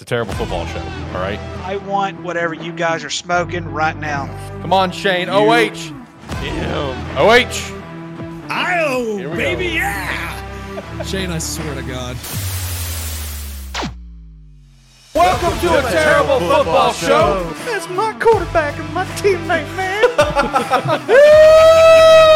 It's a terrible football show. All right. I want whatever you guys are smoking right now. Come on, Shane. OH. Damn. OH. Oh, baby, go. yeah! Shane, I swear to God. Welcome to a terrible football show. That's my quarterback and my teammate, man.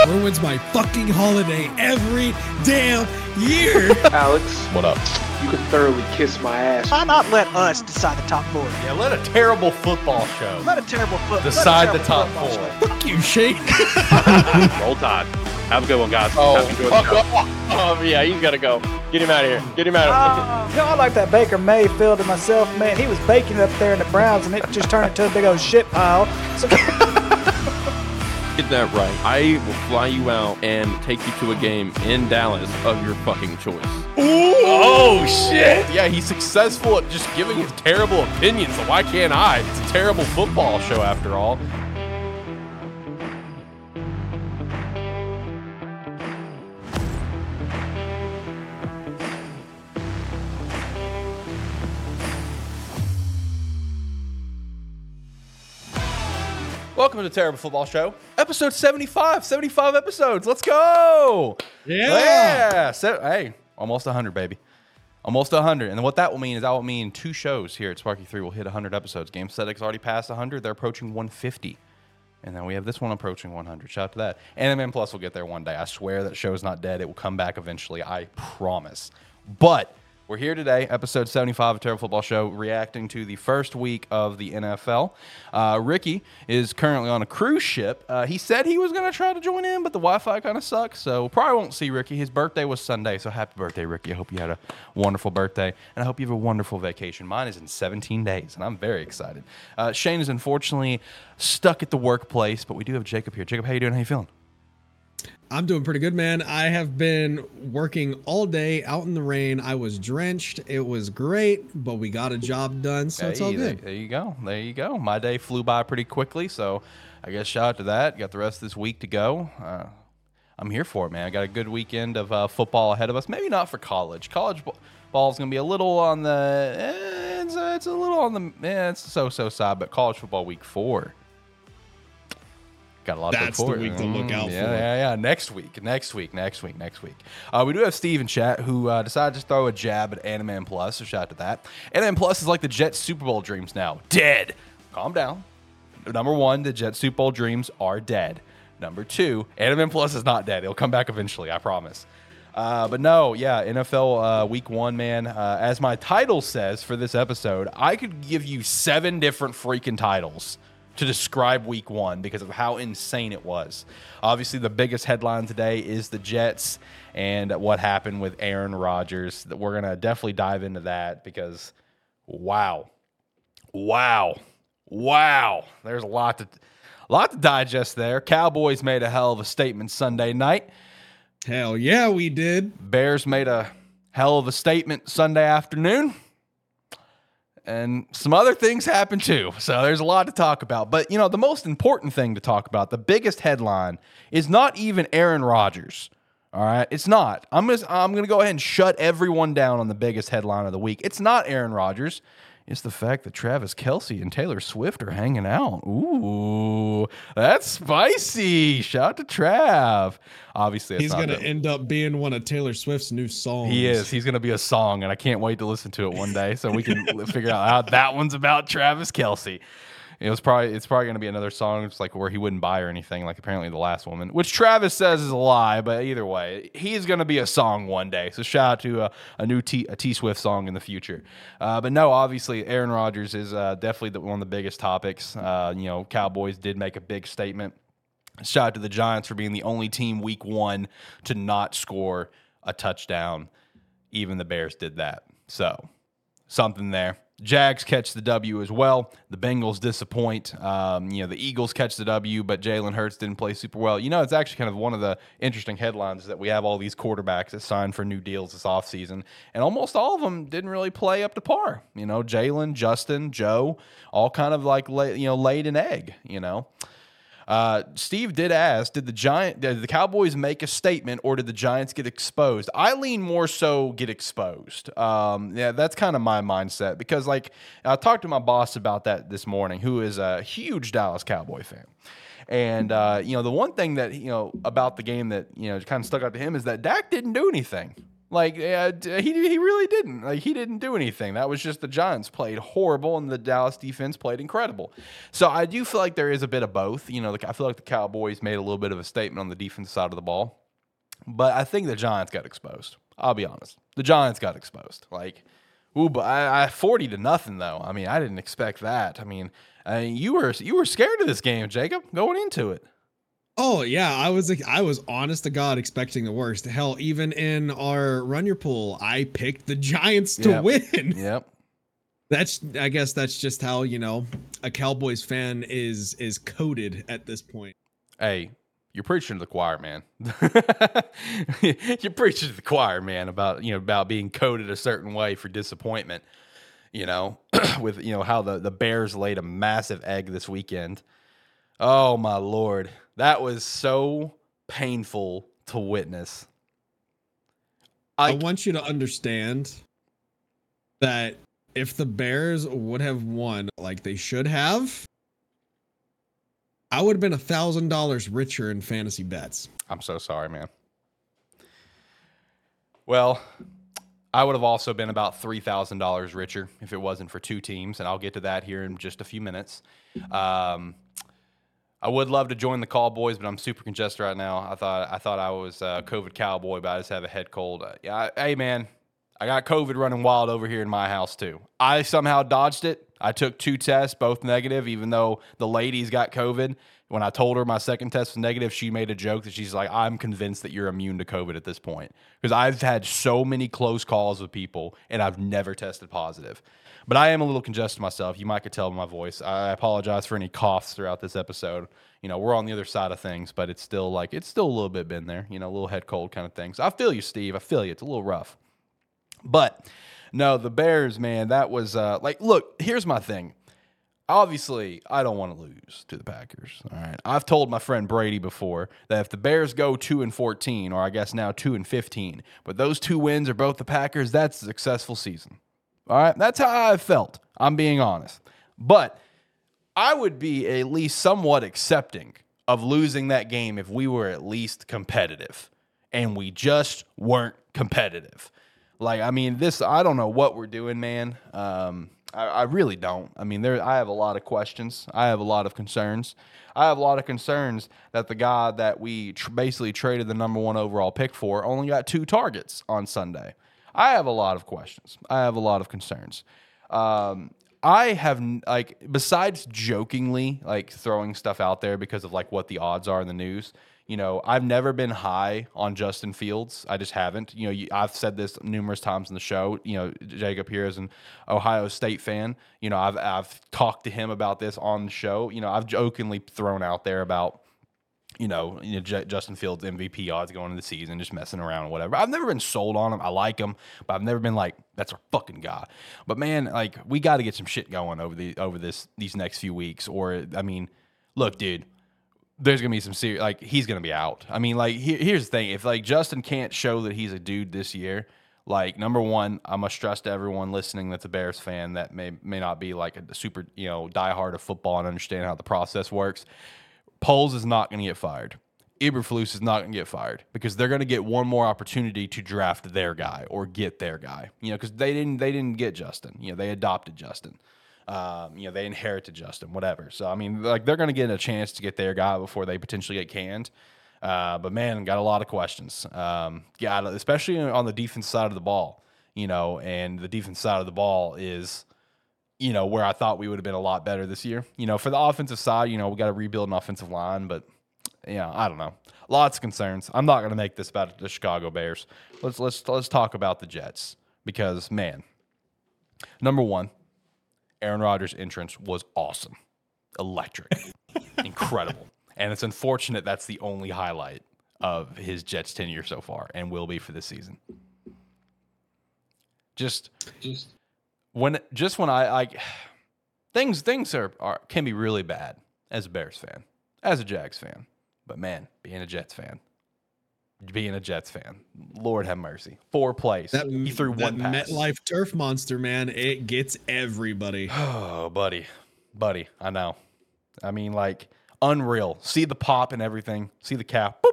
Ruins my fucking holiday every damn year. Alex, What up? You can thoroughly kiss my ass. Why not let us decide the top four? Yeah, let a terrible football show Let a terrible foot decide let the top four. show. Fuck you, Shane. Roll Tide. Have a good one, guys. Oh, Have a good fuck one. off. Oh, yeah, he's got to go. Get him out of here. Get him out of uh, You know, I like that Baker Mayfield and myself, man. He was baking up there in the Browns, and it just turned into a big old shit pile. So, Get that right. I will fly you out and take you to a game in Dallas of your fucking choice. Ooh. Oh shit! Yeah, he's successful at just giving his terrible opinions. So why can't I? It's a terrible football show after all. Welcome to the Terrible Football Show, episode 75. 75 episodes. Let's go! Yeah. So, hey, almost 100, baby. Almost 100. And what that will mean is that will mean two shows here at SparkE3 will hit 100 episodes. Game Aesthetics already passed 100. They're approaching 150. And then we have this one approaching 100. Shout out to that. Animan Plus will get there one day. I swear that show is not dead. It will come back eventually. I promise. But we're here today, episode 75 of Terrible Football Show, reacting to the first week of the NFL. Uh, Ricky is currently on a cruise ship. Uh, he said he was going to try to join in, but the Wi Fi kind of sucks. So we probably won't see Ricky. His birthday was Sunday. So happy birthday, Ricky. I hope you had a wonderful birthday. And I hope you have a wonderful vacation. Mine is in 17 days, and I'm very excited. Uh, Shane is unfortunately stuck at the workplace, but we do have Jacob here. Jacob, how are you doing? How you feeling? I'm doing pretty good, man. I have been working all day out in the rain. I was drenched. It was great, but we got a job done, so it's all good. there you go. There you go. My day flew by pretty quickly, so I guess shout out to that. Got the rest of this week to go. Uh, I'm here for it, man. I got a good weekend of uh, football ahead of us. Maybe not for college. College b- ball is going to be a little on the. Eh, it's, uh, it's a little on the. Eh, it's so so side, but college football week four. Got a lot That's to the week to look out yeah, for. Yeah, yeah, Next week, next week, next week, next week. Uh, we do have Steve in chat who uh, decided to throw a jab at Animan Plus. So shout out to that. Animan Plus is like the Jets Super Bowl dreams now. Dead. Calm down. Number one, the Jets Super Bowl dreams are dead. Number two, Animan Plus is not dead. It'll come back eventually, I promise. Uh, but no, yeah, NFL uh, Week One, man. Uh, as my title says for this episode, I could give you seven different freaking titles to describe Week One because of how insane it was. Obviously, the biggest headline today is the Jets and what happened with Aaron Rodgers. That we're gonna definitely dive into that because, wow, wow, wow. There's a lot to, a lot to digest there. Cowboys made a hell of a statement Sunday night. Hell yeah, we did. Bears made a hell of a statement Sunday afternoon. And some other things happened too. So there's a lot to talk about. But, you know, the most important thing to talk about, the biggest headline, is not even Aaron Rodgers. All right. It's not. I'm gonna I'm gonna go ahead and shut everyone down on the biggest headline of the week. It's not Aaron Rodgers. It's the fact that Travis Kelce and Taylor Swift are hanging out. Ooh, that's spicy. Shout out to Trav. Obviously, He's gonna end up being one of Taylor Swift's new songs. he is. He's going to be a song, and I can't wait to listen to it one day so we can figure out how that one's about Travis Kelce. It was probably it's probably to be another song just like where he wouldn't buy or anything like apparently the last woman, which Travis says is a lie, but either way, he's to be a song one day. So shout out to a, a new T a T Swift song in the future. Uh, but no, obviously Aaron Rodgers is uh, definitely the, one of the biggest topics. Uh, you know, Cowboys did make a big statement. Shout out to the Giants for being the only team week one to not score a touchdown. Even the Bears did that. So, something there. Jags catch the W as well. The Bengals disappoint. Um, you know, the Eagles catch the W, but Jalen Hurts didn't play super well. You know, it's actually kind of one of the interesting headlines that we have all these quarterbacks that signed for new deals this offseason, and almost all of them didn't really play up to par. You know, Jalen, Justin, Joe, all kind of like, you know, laid an egg, you know. Uh, Steve did ask, did the Giant, did the Cowboys make a statement, or did the Giants get exposed? I lean more so get exposed. Um, yeah, that's kind of my mindset because, like, I talked to my boss about that this morning, who is a huge Dallas Cowboy fan. And uh, you know, the one thing that you know about the game that you know kind of stuck out to him is that Dak didn't do anything. Like uh, he he really didn't. Like he didn't do anything. That was just the Giants played horrible and the Dallas defense played incredible. So I do feel like there is a bit of both. You know, I feel like the Cowboys made a little bit of a statement on the defense side of the ball, but I think the Giants got exposed. I'll be honest. The Giants got exposed. Like, ooh, but I, I forty to nothing though. I mean, I didn't expect that. I mean, I mean, you were you were scared of this game, Jacob, going into it. Oh yeah, I was I was honest to God expecting the worst. Hell, even in our run your pool, I picked the Giants to Yep. win. Yep. That's I guess that's just how, you know, a Cowboys fan is is coded at this point. Hey, you're preaching to the choir, man. you're preaching to the choir, man, about you know about being coded a certain way for disappointment. You know, with you know how the the Bears laid a massive egg this weekend. Oh my lord, that was so painful to witness. I, I, want you to understand that if the Bears would have won like they should have, I would have been a thousand dollars richer in fantasy bets. I'm so sorry, man. Well, I would have also been about three thousand dollars richer if it wasn't for two teams, and I'll get to that here in just a few minutes. Um, I would love to join the call boys, but I'm super congested right now. I thought I thought I was a COVID cowboy, but I just have a head cold. Uh, yeah, I, hey man, I got COVID running wild over here in my house too. I somehow dodged it. I took two tests, both negative, even though the ladies got COVID. When I told her my second test was negative, she made a joke that she's like, I'm convinced that you're immune to COVID at this point. Because I've had so many close calls with people and I've never tested positive. But I am a little congested myself. You might could tell by my voice. I apologize for any coughs throughout this episode. You know, we're on the other side of things, but it's still like, it's still a little bit been there, you know, a little head cold kind of things. I feel you, Steve. I feel you. It's a little rough. But no, the Bears, man, that was uh, like, look, here's my thing. Obviously, I don't want to lose to the Packers. All right. I've told my friend Brady before that if the Bears go 2 and 14, or I guess now 2 and 15, but those two wins are both the Packers, that's a successful season. All right. That's how I felt. I'm being honest. But I would be at least somewhat accepting of losing that game if we were at least competitive and we just weren't competitive. Like, I mean, this, I don't know what we're doing, man. Um, I, I really don't. I mean, there, I have a lot of questions. I have a lot of concerns. I have a lot of concerns that the guy that we tr- basically traded the number one overall pick for only got two targets on Sunday. I have a lot of questions. I have a lot of concerns. Um, I have like besides jokingly like throwing stuff out there because of like what the odds are in the news. You know, I've never been high on Justin Fields. I just haven't. You know, you, I've said this numerous times in the show. You know, Jacob here is an Ohio State fan. You know, I've I've talked to him about this on the show. You know, I've jokingly thrown out there about you know, you know J- Justin Fields MVP odds going into the season, just messing around and whatever. I've never been sold on him. I like him, but I've never been like, that's our fucking guy. But man, like we got to get some shit going over the over this these next few weeks. Or I mean, look, dude, there's gonna be some serious like he's gonna be out. I mean, like he- here's the thing: if like Justin can't show that he's a dude this year. Like number one, I must stress to everyone listening that's a Bears fan that may may not be like a super you know diehard of football and understand how the process works. Poles is not going to get fired. Eberflus is not going to get fired because they're going to get one more opportunity to draft their guy or get their guy. You know, because they didn't they didn't get Justin. You know, they adopted Justin. Um, you know, they inherited Justin, whatever. So I mean, like they're going to get a chance to get their guy before they potentially get canned. Uh, but man, got a lot of questions. Um, especially on the defense side of the ball. You know, and the defense side of the ball is you know, where I thought we would have been a lot better this year. You know, for the offensive side, you know, we got to rebuild an offensive line, but yeah, I don't know. Lots of concerns. I'm not going to make this about the Chicago Bears. Let's let's let's talk about the Jets because man, number one, Aaron Rodgers' entrance was awesome, electric, incredible, and it's unfortunate that's the only highlight of his Jets tenure so far, and will be for this season. Just Just when just when I like things things are, are can be really bad as a Bears fan. as a Jags fan. But man, being a Jets fan, being a Jets fan, Lord have mercy. Four plays. That, he threw one pass. MetLife turf monster, man, it gets everybody. Oh, buddy, buddy, I know. I mean, like unreal. See the pop and everything. See the cap. Boop.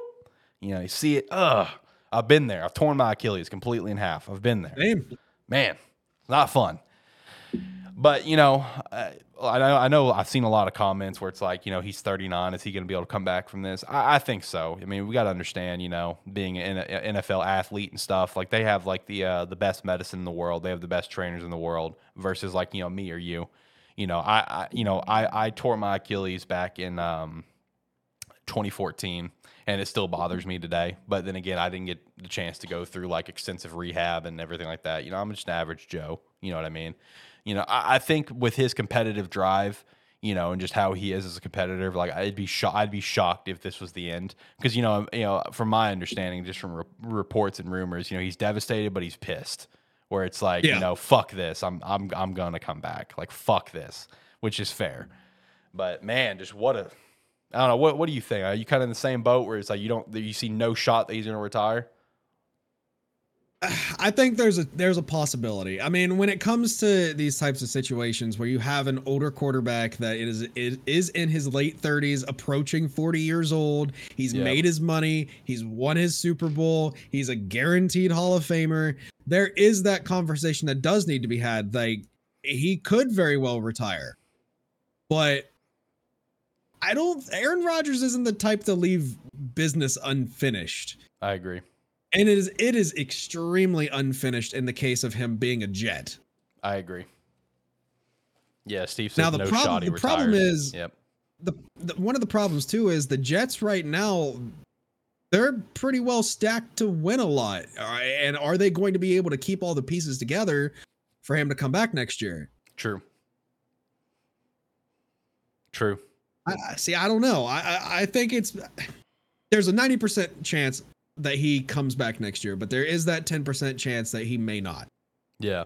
You know, you see it. Ugh. I've been there. I've torn my Achilles completely in half. I've been there. Same. Man, not fun. But you know, I, I know I know I've seen a lot of comments where it's like, you know, he's 39. Is he going to be able to come back from this? I, I think so. I mean, we got to understand, you know, being an NFL athlete and stuff. Like they have like the uh, the best medicine in the world. They have the best trainers in the world versus like you know me or you. You know, I, I you know I I tore my Achilles back in um, 2014 and it still bothers me today. But then again, I didn't get the chance to go through like extensive rehab and everything like that. You know, I'm just an average Joe. You know what I mean? You know, I, I think with his competitive drive, you know, and just how he is as a competitor, like I'd be shocked. I'd be shocked if this was the end, because you know, you know, from my understanding, just from re- reports and rumors, you know, he's devastated, but he's pissed. Where it's like, Yeah. you know, fuck this. I'm I'm I'm gonna come back. Like fuck this, which is fair. But man, just what a I don't know. What what do you think? Are you kind of in the same boat where it's like you don't you see no shot that he's going to retire? I think there's a there's a possibility. I mean, when it comes to these types of situations where you have an older quarterback that is is, is in his late 30s, approaching 40 years old, he's Yeah. made his money, he's won his Super Bowl, he's a guaranteed Hall of Famer. There is that conversation that does need to be had. Like he could very well retire, but I don't. Aaron Rodgers isn't the type to leave business unfinished I agree. And it is it is extremely unfinished in the case of him being a jet. I agree. Yeah, Steve says Now, the no problem- shot he the problem is- yep. The, the one of the problems too is the Jets right now they're pretty well stacked to win a lot. Uh, And are they going to be able to keep all the pieces together for him to come back next year? True. True. I, see. I don't know. I, I I think it's there's a ninety percent chance that he comes back next year, but there is that ten percent chance that he may not. Yeah.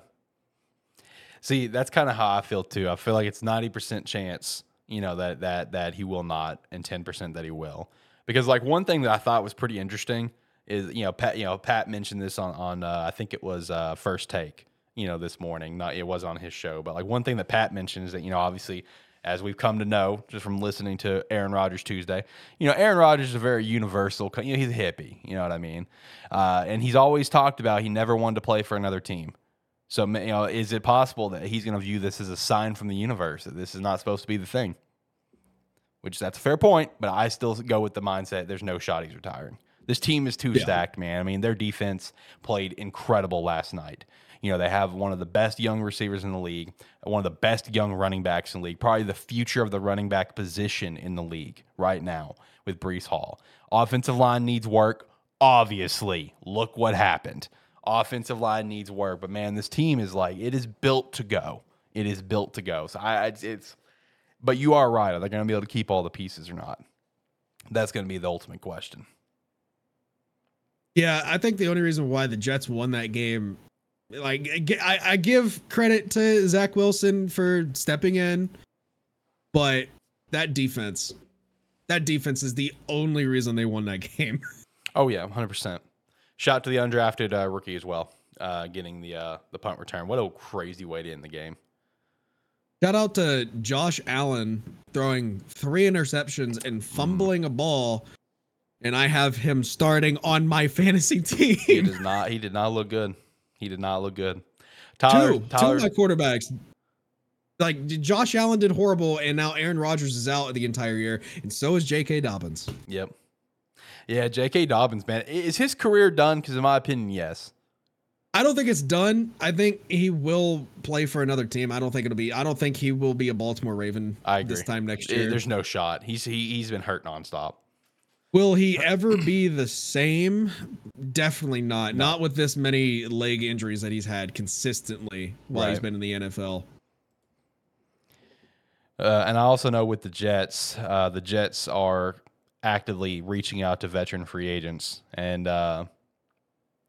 See, that's kind of how I feel too. I feel like it's ninety percent chance, you know, that that that he will not, and ten percent that he will. Because like one thing that I thought was pretty interesting is you know Pat you know Pat mentioned this on on uh, I think it was uh, first take you know this morning. Not it was on his show, but like one thing that Pat mentioned is that you know obviously as we've come to know just from listening to Aaron Rodgers Tuesday, you know Aaron Rodgers is a very universal. You know he's a hippie. You know what I mean? Uh, and he's always talked about he never wanted to play for another team. So, you know, is it possible that he's going to view this as a sign from the universe that this is not supposed to be the thing? Which that's a fair point, but I still go with the mindset there's no shot he's retiring. This team is too Yeah. stacked, man. I mean, their defense played incredible last night. You know, they have one of the best young receivers in the league, one of the best young running backs in the league, probably the future of the running back position in the league right now with Breece Hall. Offensive line needs work. Obviously, look what happened. Offensive line needs work, but man, this team is like it is built to go. It is built to go. So I, it's, it's but you are right. Are they going to be able to keep all the pieces or not? That's going to be the ultimate question. Yeah, I think the only reason why the Jets won that game, like I I, give credit to Zach Wilson for stepping in, but that defense, that defense is the only reason they won that game. Oh yeah, hundred percent. Shout to the undrafted uh, rookie as well, uh, getting the uh, the punt return. What a crazy way to end the game. Shout out to Josh Allen throwing three interceptions and fumbling a ball, and I have him starting on my fantasy team. He does not. He did not look good. He did not look good. Tyler. two, two Tyler. of my quarterbacks. Like Josh Allen did horrible, and now Aaron Rodgers is out the entire year, and so is J.K. Dobbins. Yep. Yeah, J.K. Dobbins, man, is his career done? Because in my opinion, yes. I don't think it's done. I think he will play for another team. I don't think it'll be. I don't think he will be a Baltimore Raven I agree. this time next year. There's no shot. He's he, he's been hurt nonstop. Will he ever be the same? Definitely not. Not with this many leg injuries that he's had consistently while he's been in the NFL. Uh, and I also know with the Jets, uh, the Jets are actively reaching out to veteran free agents and, uh,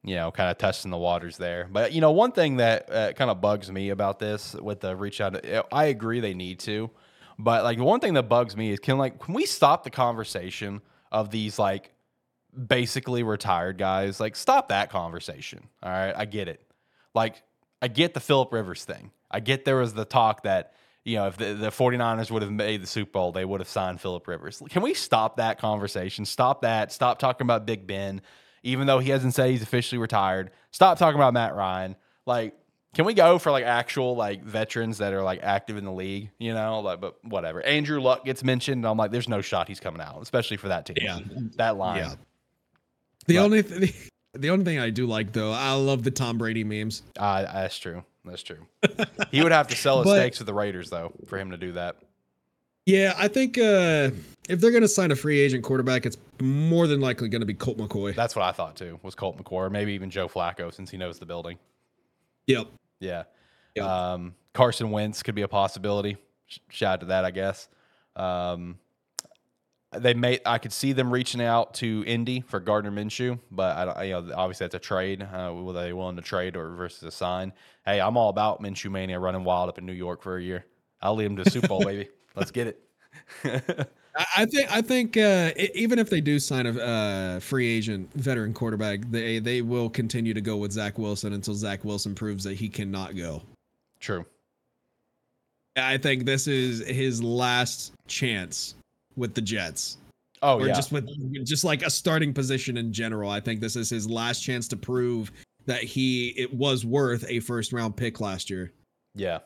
you know, kind of testing the waters there. But, you know, one thing that uh, kind of bugs me about this with the reach out, I agree they need to, But like one thing that bugs me is can like can we stop the conversation of these like basically retired guys? Like stop that conversation. All right, I get it. Like I get the Philip Rivers thing. I get there was the talk that you know, if the, the 49ers would have made the Super Bowl, they would have signed Philip Rivers. Can we stop that conversation? Stop that. Stop talking about Big Ben, even though he hasn't said he's officially retired. Stop talking about Matt Ryan. Like, can we go for like actual like veterans that are like active in the league? You know, like, but whatever. Andrew Luck gets mentioned. I'm like, there's no shot he's coming out, especially for that team. Yeah. that line. Yeah. The But- only th- the only thing I do like though, I love the Tom Brady memes. Uh, that's true. That's true. he would have to sell his But- stakes to the Raiders though for him to do that. Yeah, I think uh if they're gonna sign a free agent quarterback, it's more than likely gonna be Colt McCoy. That's what I thought too. Was Colt McCoy, or maybe even Joe Flacco, since he knows the building. Yep. Yeah. Yep. Um, Carson Wentz could be a possibility. Shout out to that, I guess. Um, they may I could see them reaching out to Indy for Gardner Minshew, but I don't. You know, obviously that's a trade. Uh, were they willing to trade or versus a sign? Hey, I'm all about Minshew mania running wild up in New York for a year. I'll lead him to the Super Bowl, baby. Let's get it. I, think I think uh even if they do sign a uh, free agent veteran quarterback, they they will continue to go with Zach Wilson until Zach Wilson proves that he cannot go. True. I think this is his last chance with the Jets. Oh or yeah. just with just like a starting position in general. I think this is his last chance to prove that he it was worth a first round pick last year. Yeah.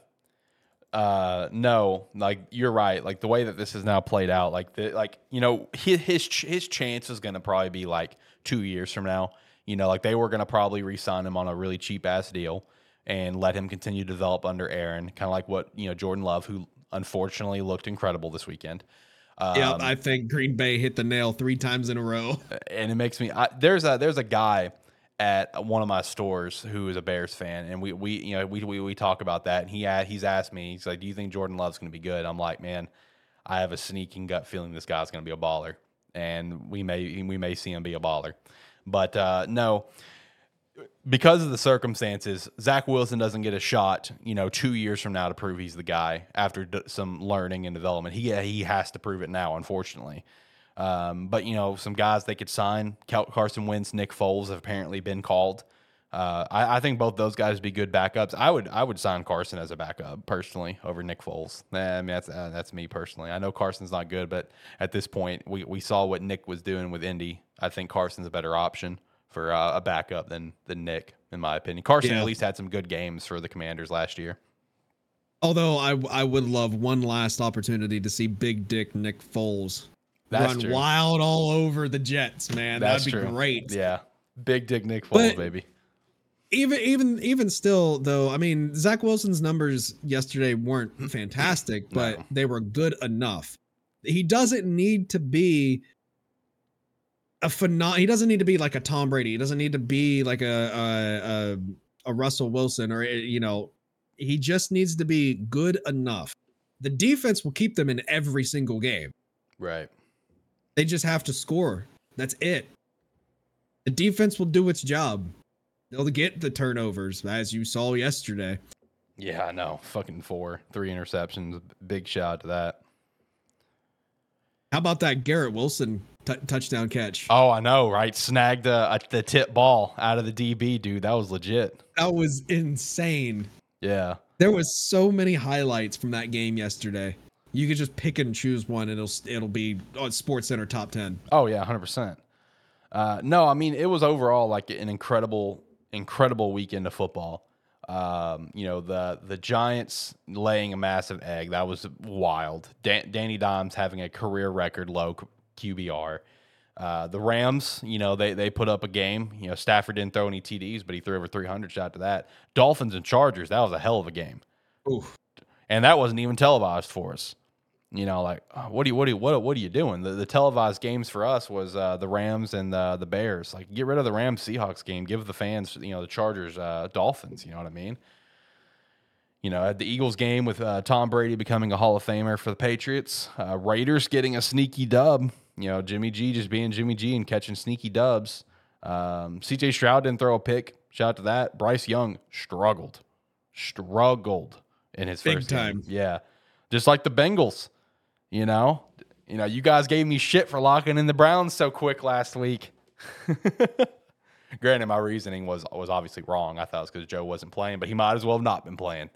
Uh no, like you're right. Like the way that this is now played out, like the like you know his his ch- his chance is going to probably be like 2 years from now. You know, like they were going to probably re-sign him on a really cheap ass deal and let him continue to develop under Aaron, kind of like what, you know, Jordan Love who unfortunately looked incredible this weekend. Um, yeah, I think Green Bay hit the nail three times in a row. and it makes me I, there's a there's a guy at one of my stores who is a Bears fan, and we we you know we we, we talk about that, and he he's asked me, he's like, "Do you think Jordan Love's going to be good?" I'm like, "Man, I have a sneaking gut feeling this guy's going to be a baller, and we may we may see him be a baller." But uh, no, because of the circumstances, Zach Wilson doesn't get a shot, you know, two years from now to prove he's the guy after d- some learning and development. He he has to prove it now, unfortunately. Um, but you know, some guys they could sign. Carson Wentz, Nick Foles have apparently been called. Uh, I, I think both those guys would be good backups. I would I would sign Carson as a backup personally over Nick Foles. Eh, I mean that's uh, that's me personally. I know Carson's not good, but at this point we, we saw what Nick was doing with Indy. I think Carson's a better option for uh, a backup than than Nick, in my opinion. Carson Yeah. at least had some good games for the Commanders last year. Although I I would love one last opportunity to see Big Dick Nick Foles That's run true. wild all over the Jets, man. That's That'd be true. great. Yeah, big dick Nick Foles, baby. Even even even still though, I mean Zach Wilson's numbers yesterday weren't fantastic, but No. they were good enough. He doesn't need to be a phenom- he doesn't need to be like a Tom Brady. He doesn't need to be like a a, a, a Russell Wilson or eh, you know, he just needs to be good enough. The defense will keep them in every single game. Right. They just have to score. That's it. The defense will do its job. They'll get the turnovers, as you saw yesterday. Yeah, I know. Fucking four, three interceptions. Big shout out to that. How about that Garrett Wilson t- touchdown catch? Oh, I know, right? Snagged uh, the tip ball out of the DB, dude. That was legit. That was insane. Yeah. There was so many highlights from that game yesterday. You could just pick and choose one, and it'll it'll be on Sports Center top ten. Oh yeah, hundred percent. Uh, no, I mean it was overall like an incredible, incredible weekend of football. Um, you know the the Giants laying a massive egg that was wild. Dan- Danny Dimes having a career record low QBR. Uh, the Rams, you know they they put up a game. You know Stafford didn't throw any TDs, but he threw over three hundred shot to that. Dolphins and Chargers, that was a hell of a game Oof. and that wasn't even televised for us. You know, like oh, what do you what do you, what what are you doing? The, the televised games for us was uh, the Rams and the the Bears. Like, get rid of the Rams Seahawks game. Give the fans, you know, the Chargers uh, Dolphins. You know what I mean? You know, at the Eagles game with uh, Tom Brady becoming a Hall of Famer for the Patriots, uh, Raiders getting a sneaky dub. You know, Jimmy G just being Jimmy G and catching sneaky dubs. Um, CJ Stroud didn't throw a pick. Shout out to that. Bryce Young struggled, struggled in his Big first game. time. Yeah, just like the Bengals. You know, you know, you guys gave me shit for locking in the Browns so quick last week. Granted, my reasoning was was obviously wrong. I thought it was because Joe wasn't playing, but he might as well have not been playing.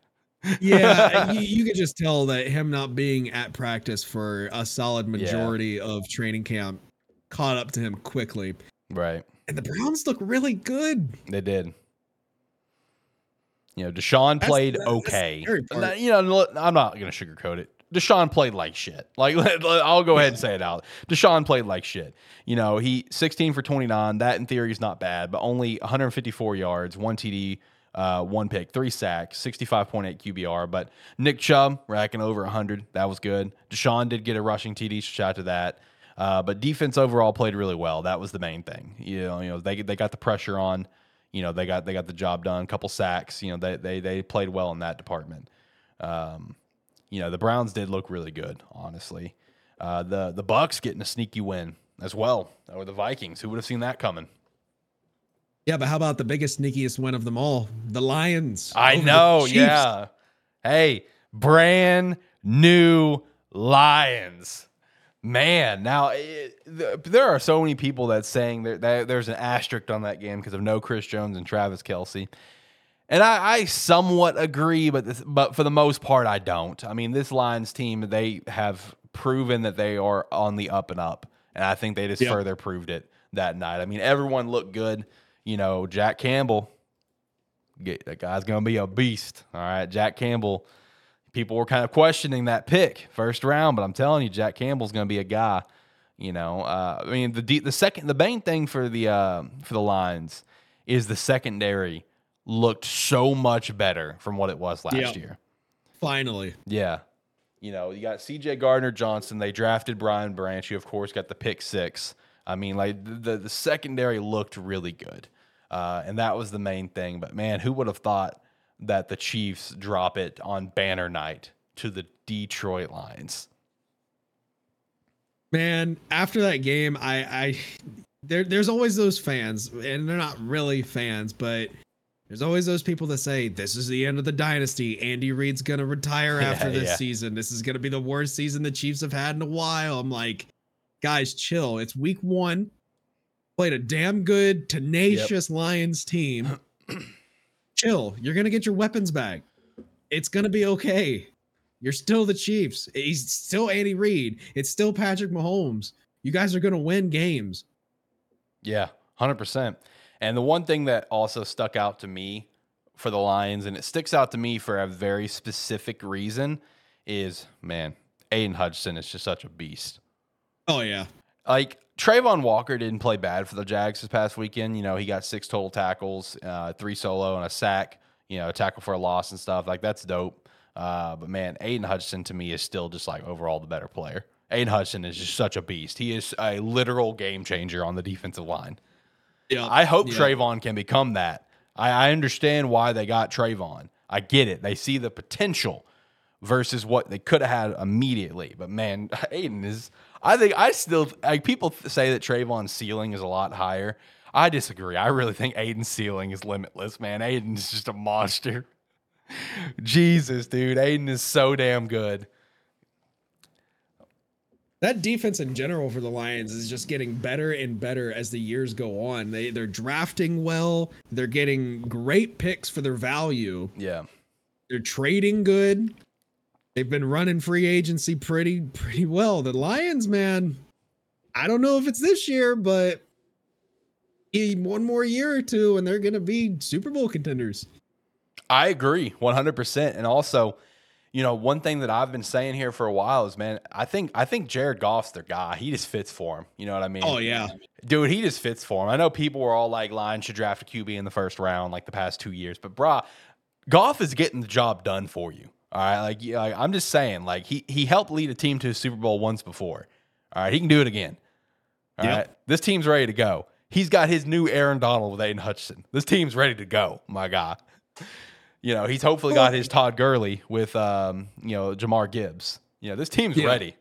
yeah, you, you could just tell that him not being at practice for a solid majority of training camp caught up to him quickly. Right. And the Browns look really good. They did. You know, Deshaun That's- played that's okay. You know, I'm not going to sugarcoat it. Deshaun played like shit. Like I'll go ahead and say it out. Deshaun played like shit. You know, he 16 for 29. That in theory is not bad, but only 154 yards, one TD, uh, one pick, three sacks, 65.8 QBR. But Nick Chubb racking over 100. That was good. Deshaun did get a rushing TD. Shout out to that. Uh, but defense overall played really well. That was the main thing. You know, you know they they got the pressure on. You know, they got they got the job done. couple sacks. You know, they they they played well in that department. Um, you know, the Browns did look really good, honestly. Uh, the the Bucks getting a sneaky win as well over the Vikings. Who would have seen that coming? Yeah, but how about the biggest, sneakiest win of them all? The Lions. I know, yeah. Hey, brand new Lions. Man, now it, th- there are so many people that saying there, that there's an asterisk on that game because of no Chris Jones and Travis Kelce, and I, I somewhat agree, but this, but for the most part, I don't. I mean, this Lions team they have proven that they are on the up and up, and I think they just Yep. further proved it that night. I mean, everyone looked good. You know, Jack Campbell, get, that guy's gonna be a beast. All right, Jack Campbell. People were kind of questioning that pick first round, but I'm telling you, Jack Campbell's gonna be a guy. You know, uh, I mean, the the second, the main thing for the uh, for the Lions is the secondary looked so much better from what it was last Yeah. year. Finally. Yeah. You know, you got CJ Gardner Johnson. They drafted Brian Branch. You, of course, got the pick six. I mean, like the, the secondary looked really good. Uh, and that was the main thing. But man, who would have thought that the Chiefs drop it on banner night to the Detroit Lions? Man, after that game, I, I there there's always those fans, and they're not really fans, but there's always those people that say this is the end of the dynasty. Andy Reid's gonna retire Yeah, after this yeah. season. This is gonna be the worst season the Chiefs have had in a while. I'm like, guys, chill. It's week one. Played a damn good, tenacious Lions team. chill. You're gonna get your weapons back. It's gonna be okay. You're still the Chiefs. He's still Andy Reid. It's still Patrick Mahomes. You guys are gonna win games. Yeah, hundred percent. And the one thing that also stuck out to me for the Lions, and it sticks out to me for a very specific reason, is man, Aiden Hudson is just such a beast. Oh yeah. Like Travon Walker didn't play bad for the Jags this past weekend. You know, he got six total tackles, uh, three solo, and a sack. You know, a tackle for a loss and stuff. Like that's dope. Uh, but man, Aiden Hudson to me is still just like overall the better player. Aiden Hudson is just such a beast. He is a literal game changer on the defensive line. Yeah. I hope Yeah. Travon can become that. I, I understand why they got Travon. I get it. They see the potential versus what they could have had immediately. But man, Aiden is. I think I still like people say that Travon's ceiling is a lot higher. I disagree. I really think Aiden's ceiling is limitless, man. Aiden's just a monster. Jesus, dude. Aiden is so damn good. That defense in general for the Lions is just getting better and better as the years go on. They they're drafting well. They're getting great picks for their value. Yeah. They're trading good. They've been running free agency pretty pretty well. The Lions, man, I don't know if it's this year, but one more year or two, and they're gonna be Super Bowl contenders. I agree 100%. And also, you know, one thing that I've been saying here for a while is, man, I think I think Jared Goff's their guy. He just fits for him. You know what I mean? Oh yeah, Dude, he just fits for him. I know people were all like, Lions should draft a QB in the first round like the past two years, but brah, Goff is getting the job done for you. All right, like, like, I'm just saying, like he he helped lead a team to a Super Bowl once before. All right, he can do it again. All right, Yep. this team's ready to go. He's got his new Aaron Donald with Aiden Hutchinson. This team's ready to go, my guy. You know, he's hopefully got his Todd Gurley with um, you know, Jahmyr Gibbs. You know, this team's Yeah. ready.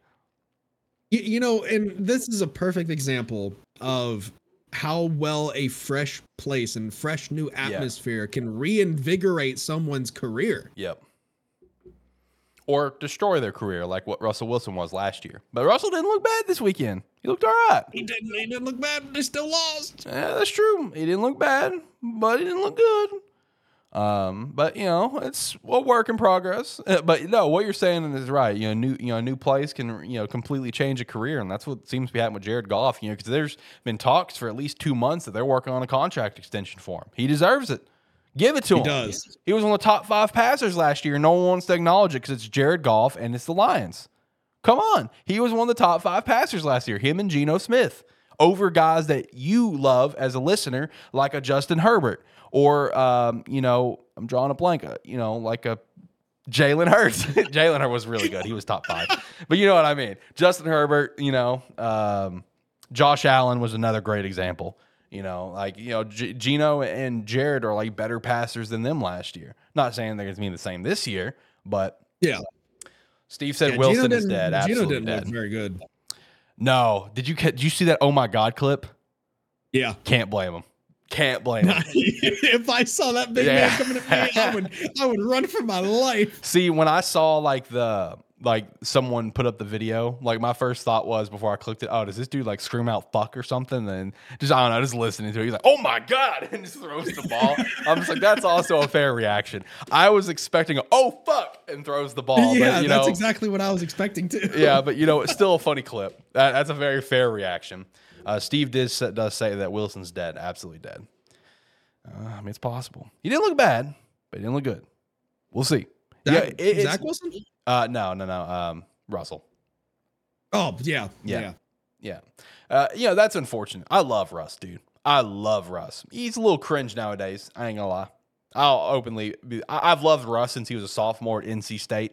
You, you know, and this is a perfect example of how well a fresh place and fresh new atmosphere can reinvigorate someone's career. Yep. or destroy their career like what Russell Wilson was last year. But Russell didn't look bad this weekend. He looked all right. He didn't. He didn't look bad. But they still lost. Yeah, that's true. He didn't look bad, but he didn't look good. Um, but you know, it's a work in progress. But no, what you're saying is right. You know, new you know a new plays can you know completely change a career, and that's what seems to be happening with Jared Goff. You know, because there's been talks for at least two months that they're working on a contract extension for him. He deserves it. Give it to He him. does. He was one of the top five passers last year. No one wants to acknowledge it because it's Jared Goff and it's the Lions. Come on. He was one of the top five passers last year, him and Geno Smith, over guys that you love as a listener, like a Justin Herbert or, um, you know, I'm drawing a blank, uh, you know, like a Jalen Hurts. Jalen Hurts was really good. He was top five. but you know what I mean. Justin Herbert, you know, um, Josh Allen was another great example. You know, like, you know, G- Geno and Jared are like better passers than them last year. Not saying they're going to be the same this year, but Yeah. Steve said Yeah, Wilson is didn't- dead. Geno Absolutely didn't dead. look very good. No, did you did you see that? Oh my God clip? Yeah. Can't blame him. Can't blame him. if I saw that big Yeah. man coming at me, I would I would run for my life. See, when I saw like the like someone put up the video, like my first thought was before I clicked it, oh, does this dude like scream out fuck or something? And just I don't know, just listening to it, he's like, oh my god, and just throws the ball. I'm just like, that's also a fair reaction. I was expecting a oh fuck and throws the ball, yeah, but that's know, exactly what I was expecting too. yeah, but you know, it's still a funny clip. That, that's a very fair reaction. Uh, Steve did, does say that Wilson's dead, absolutely dead. Uh, I mean, it's possible. He didn't look bad, but he didn't look good. We'll see. yeah, it- Zach Wilson? Uh, no, no, no. Um, Russell. Oh yeah, Yeah. yeah. Yeah. Uh, you know, that's unfortunate. I love Russ, dude. I love Russ. He's a little cringe nowadays. I ain't gonna lie. I'll openly be, I, I've loved Russ since he was a sophomore at NC State.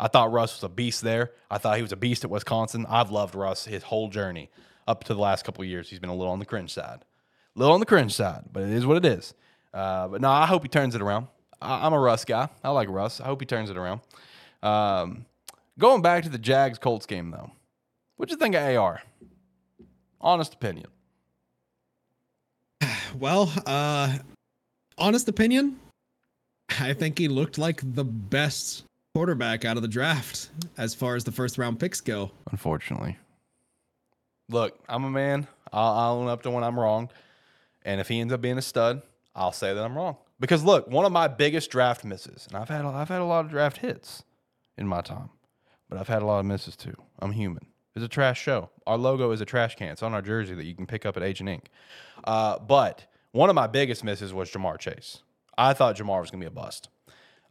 I thought Russ was a beast there. I thought he was a beast at Wisconsin. I've loved Russ his whole journey up to the last couple of years. He's been a little on the cringe side. A little on the cringe side, but it is what it is. Uh, but no, I hope he turns it around. I, I'm a Russ guy. I like Russ. I hope he turns it around. Um, going back to the Jags Colts game, though. What'd you think of AR? Honest opinion. Well, uh honest opinion, I think he looked like the best quarterback out of the draft as far as the first round picks go. Unfortunately. Look, I'm a man. I'll, I'll own up to when I'm wrong. And if he ends up being a stud, I'll say that I'm wrong. Because look, one of my biggest draft misses, and I've had I've had a lot of draft hits in my time, but I've had a lot of misses too. I'm human. It's a trash show. Our logo is a trash can. It's on our jersey that you can pick up at Agent Ink. Uh, but one of my biggest misses was Ja'Marr Chase. I thought Ja'Marr was going to be a bust.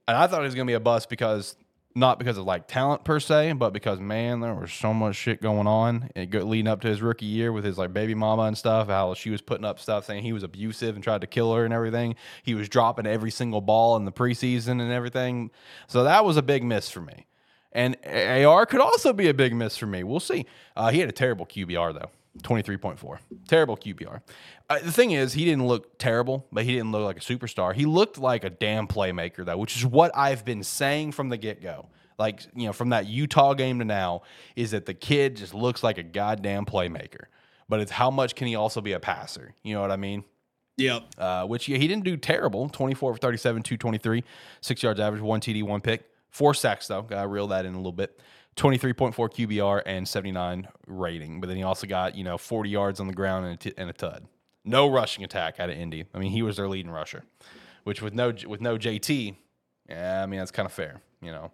And I thought he was going to be a bust because not because of like talent per se, but because man, there was so much shit going on and go, leading up to his rookie year with his like baby mama and stuff. How she was putting up stuff saying he was abusive and tried to kill her and everything. He was dropping every single ball in the preseason and everything. So that was a big miss for me. And AR could also be a big miss for me. We'll see. Uh, he had a terrible QBR though. 23.4. Terrible QBR. Uh, the thing is, he didn't look terrible, but he didn't look like a superstar. He looked like a damn playmaker, though, which is what I've been saying from the get go. Like, you know, from that Utah game to now, is that the kid just looks like a goddamn playmaker. But it's how much can he also be a passer? You know what I mean? Yep. uh, which yeah, he didn't do terrible 24 for 37, 223, six yards average, one TD, one pick, four sacks, though. Got to reel that in a little bit. 23.4 QBR and 79 rating. But then he also got, you know, 40 yards on the ground and a, t- and a tud. No rushing attack out of Indy. I mean, he was their leading rusher, which with no with no JT, yeah, I mean, that's kind of fair, you know.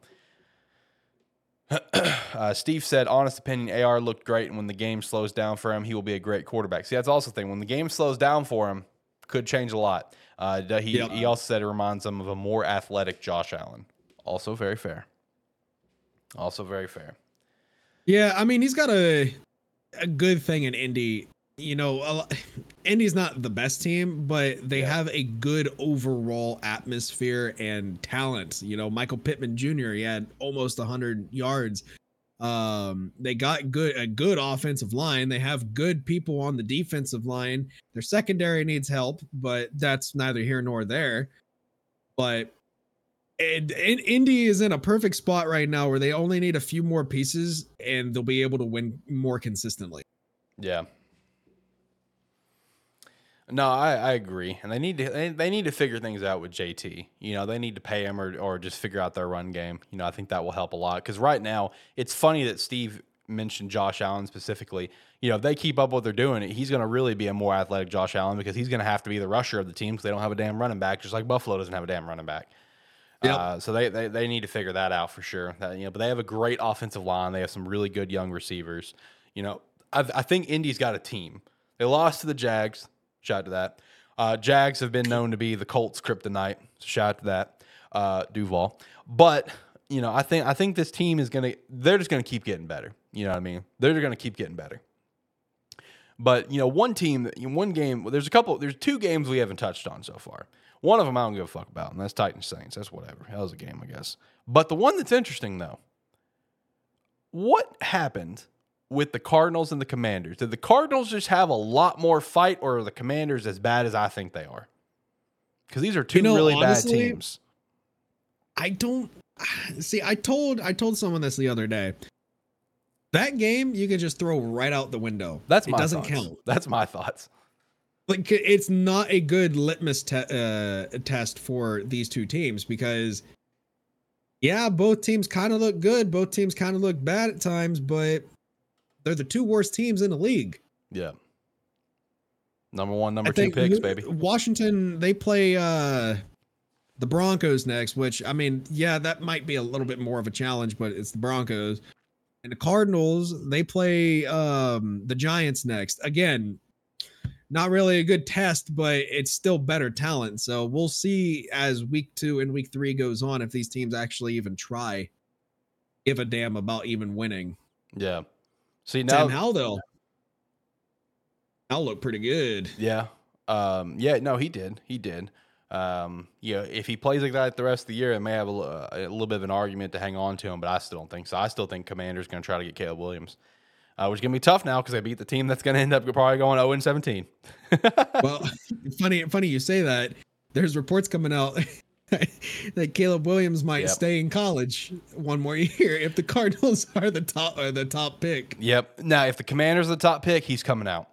Uh, Steve said, honest opinion, AR looked great, and when the game slows down for him, he will be a great quarterback. See, that's also the thing. When the game slows down for him, could change a lot. Uh, he, Yep. he also said it reminds him of a more athletic Josh Allen. Also very fair. Also very fair. Yeah, I mean he's got a a good thing in Indy. You know, a lo- Indy's not the best team, but they Yeah. have a good overall atmosphere and talent. You know, Michael Pittman Jr. He had almost 100 yards. Um, they got good a good offensive line. They have good people on the defensive line. Their secondary needs help, but that's neither here nor there. But and, and Indy is in a perfect spot right now where they only need a few more pieces and they'll be able to win more consistently. Yeah. No, I, I agree, and they need to they, they need to figure things out with JT. You know, they need to pay him or or just figure out their run game. You know, I think that will help a lot because right now it's funny that Steve mentioned Josh Allen specifically. You know, if they keep up what they're doing, he's going to really be a more athletic Josh Allen because he's going to have to be the rusher of the team because they don't have a damn running back, just like Buffalo doesn't have a damn running back. Yep. Uh, so they, they they need to figure that out for sure. That, you know, but they have a great offensive line. They have some really good young receivers. You know, I, I think Indy's got a team. They lost to the Jags. Shout out to that. Uh, Jags have been known to be the Colts kryptonite. Shout out to that. Uh, Duval. But you know, I think I think this team is gonna. They're just gonna keep getting better. You know what I mean? They're gonna keep getting better. But you know, one team, one game. There's a couple. There's two games we haven't touched on so far. One of them I don't give a fuck about, and that's Titans Saints. That's whatever. That was a game, I guess. But the one that's interesting though, what happened with the Cardinals and the Commanders? Did the Cardinals just have a lot more fight, or are the Commanders as bad as I think they are? Because these are two You know, really honestly, bad teams. I don't see. I told I told someone this the other day. That game you can just throw right out the window. That's it my doesn't thoughts. count. That's my thoughts. Like it's not a good litmus te- uh, test for these two teams because, yeah, both teams kind of look good. Both teams kind of look bad at times, but they're the two worst teams in the league. Yeah. Number one, number I two picks, baby. Washington, they play uh the Broncos next, which I mean, yeah, that might be a little bit more of a challenge, but it's the Broncos. And the Cardinals, they play um the Giants next. Again, not really a good test, but it's still better talent. So we'll see as week two and week three goes on if these teams actually even try give a damn about even winning. Yeah. See Now, Sam Howell, though, Howell look pretty good. Yeah. Um, yeah, no, he did. He did. Um, you know, if he plays like that the rest of the year, it may have a, a little bit of an argument to hang on to him, but I still don't think so. I still think Commander's going to try to get Caleb Williams, uh, which is going to be tough now because they beat the team that's going to end up probably going 0 and 17. well, funny, funny you say that. There's reports coming out that Caleb Williams might Yep. stay in college one more year if the Cardinals are the top or the top pick. Yep. Now, if the Commander's are the top pick, he's coming out.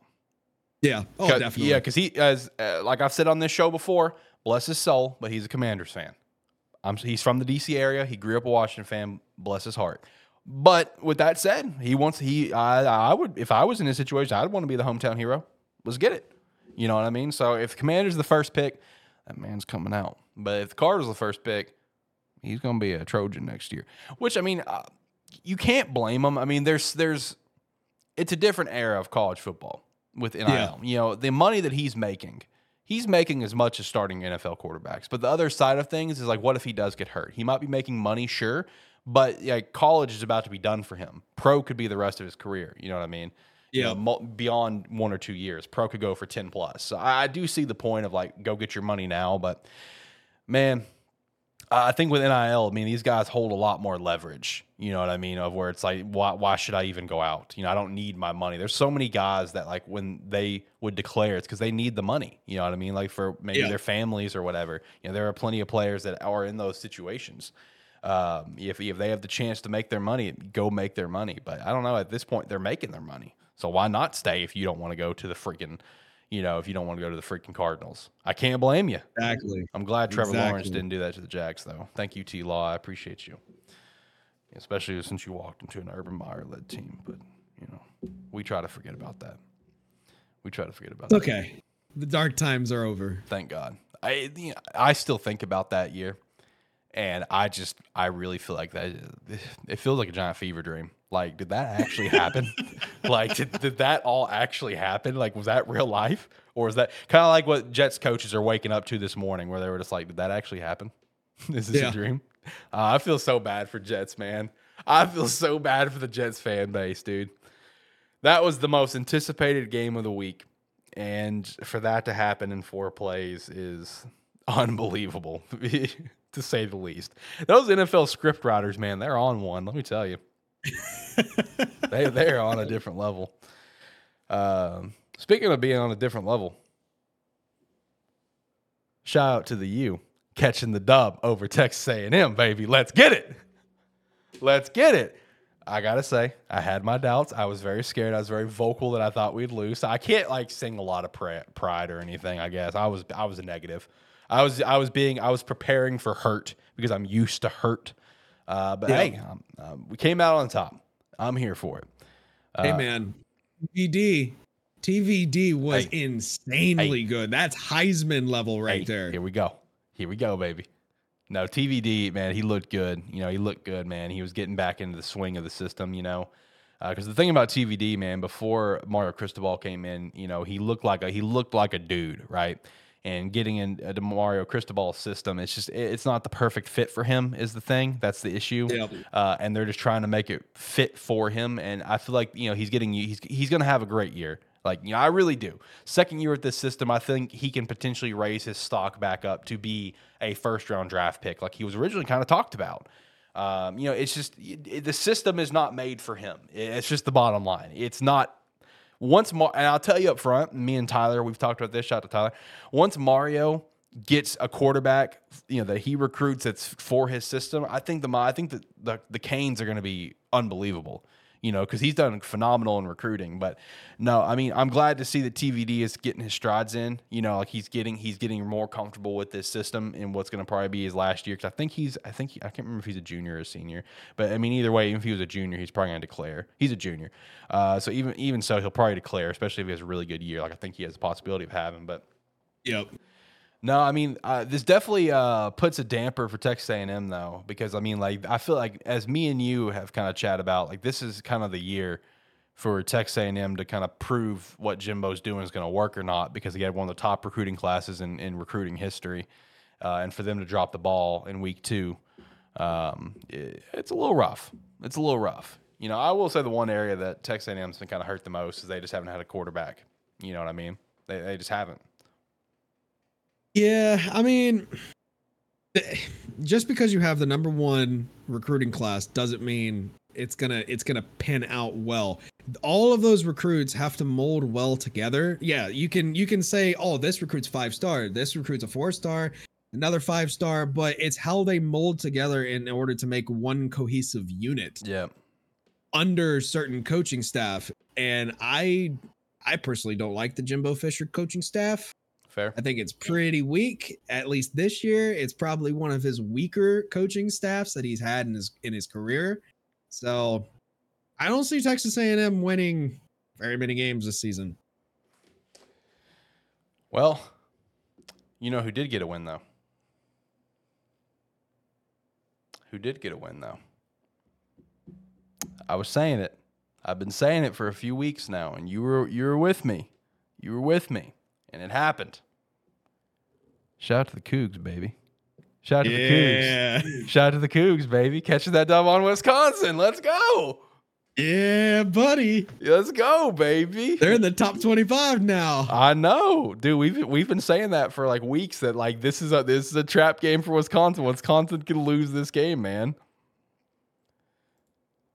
Yeah. Oh, definitely. Yeah, because he, as uh, like I've said on this show before, bless his soul, but he's a Commanders fan. I'm, he's from the DC area. He grew up a Washington fan. Bless his heart. But with that said, he wants he. I I would if I was in his situation, I'd want to be the hometown hero. Let's get it. You know what I mean? So if Commander's the first pick, that man's coming out. But if the Cardinals the first pick, he's going to be a Trojan next year. Which I mean, uh, you can't blame him. I mean, there's there's it's a different era of college football with NIL. Yeah. You know, the money that he's making, he's making as much as starting NFL quarterbacks. But the other side of things is like, what if he does get hurt? He might be making money, sure, but like college is about to be done for him. Pro could be the rest of his career. You know what I mean? You Yeah. know, beyond one or two years, pro could go for ten plus. So I, I do see the point of like, go get your money now. But man, I I think with NIL, I mean, these guys hold a lot more leverage. You know what I mean? Of where it's like, why, why should I even go out? You know, I don't need my money. There's so many guys that like when they would declare, it's because they need the money. You know what I mean? Like for maybe Yeah. their families or whatever. You know, there are plenty of players that are in those situations. Um, if if they have the chance to make their money, go make their money. But I don't know. At this point, they're making their money. So why not stay if you don't want to go to the freaking, you know, if you don't want to go to the freaking Cardinals? I can't blame you. Exactly. I'm glad Trevor Lawrence didn't do that to the Jags, though. Thank you, T Law. I appreciate you, especially since you walked into an Urban Meyer led team. But you know, we try to forget about that. We try to forget about It's that. okay. The dark times are over. Thank God. I you know, I still think about that year, and I just I really feel like that. It feels like a giant fever dream. Like, did that actually happen? like, did, did that all actually happen? Like, was that real life, or is that kind of like what Jets coaches are waking up to this morning, where they were just like, did that actually happen? is this Yeah. a dream? Uh, I feel so bad for Jets, man. I feel so bad for the Jets fan base, dude. That was the most anticipated game of the week. And for that to happen in four plays is unbelievable, to say the least. Those NFL script writers, man, they're on one. Let me tell you, they they're on a different level. Um, speaking of being on a different level, shout out to the U catching the dub over Texas A&M, baby. Let's get it. Let's get it. I gotta say, I had my doubts. I was very scared. I was very vocal that I thought we'd lose. I can't like sing a lot of pride or anything. I guess I was I was a negative. I was I was being I was preparing for hurt because I'm used to hurt. Uh, but Yeah. hey, um, um, we came out on top. I'm here for it. hey Uh, man, TVD, TVD was Hey. insanely good. That's Heisman level right Hey, there. Here we go. Here we go, baby. No, TVD, man, he looked good. You know, he looked good, man. He was getting back into the swing of the system, you know. Because the thing about TVD, man, before Mario Cristobal came in, you know, he looked like a he looked like a dude, right? And getting into Mario Cristobal's system, it's just it's not the perfect fit for him. Is the thing that's the issue Yep. uh, and they're just trying to make it fit for him. And I feel like you know he's getting he's he's going to have a great year. Like you know, I really do. Second year with this system, I think he can potentially raise his stock back up to be a first round draft pick, like he was originally kind of talked about. Um, you know, it's just it, the system is not made for him. It's just the bottom line. It's not once Mar- and I'll tell you up front, me and Tyler, we've talked about this. Shout out to Tyler. Once Mario gets a quarterback, you know that he recruits that's for his system. I think the I think that the the Canes are going to be unbelievable. You know, because he's done phenomenal in recruiting. But no, I mean, I'm glad to see that TVD is getting his strides in. You know, like he's getting he's getting more comfortable with this system and what's going to probably be his last year. Because I think he's I think he, I can't remember if he's a junior or a senior. But I mean, either way, even if he was a junior, he's probably going to declare. He's a junior, uh, so even even so, he'll probably declare, especially if he has a really good year. Like I think he has the possibility of having. But Yep. No, I mean uh, this definitely uh, puts a damper for Texas A&M though, because I mean like I feel like as me and you have kind of chat about, like this is kind of the year for Texas A&M to kind of prove what Jimbo's doing is going to work or not, because he had one of the top recruiting classes in, in recruiting history, uh, and for them to drop the ball in week two, um, it- it's a little rough. It's a little rough. You know, I will say the one area that Texas A&M's been kind of hurt the most is they just haven't had a quarterback. You know what I mean? They, they just haven't. Yeah, I mean, eh, just because you have the number one recruiting class doesn't mean it's gonna it's gonna pan out well. All of those recruits have to mold well together. Yeah, you can you can say, oh, this recruit's five star, this recruit's a four star, another five star, but it's how they mold together in order to make one cohesive unit Yeah. under certain coaching staff. And I I personally don't like the Jimbo Fisher coaching staff. Fair. I think it's pretty weak. At least this year, it's probably one of his weaker coaching staffs that he's had in his in his career. So I don't see Texas A&M winning very many games this season. Well, you know who did get a win though? Who did get a win though? I was saying it. I've been saying it for a few weeks now, and you were you were with me. You were with me, and it happened. Shout out to the Cougs, baby. Shout out to the Cougs. Shout out to the Cougs, baby. Catching that dub on Wisconsin. Let's go. yeah, buddy. Let's go, baby. They're in the top 25 now. I know, dude. We've we've been saying that for like weeks. That like this is a this is a trap game for Wisconsin. Wisconsin can lose this game, man.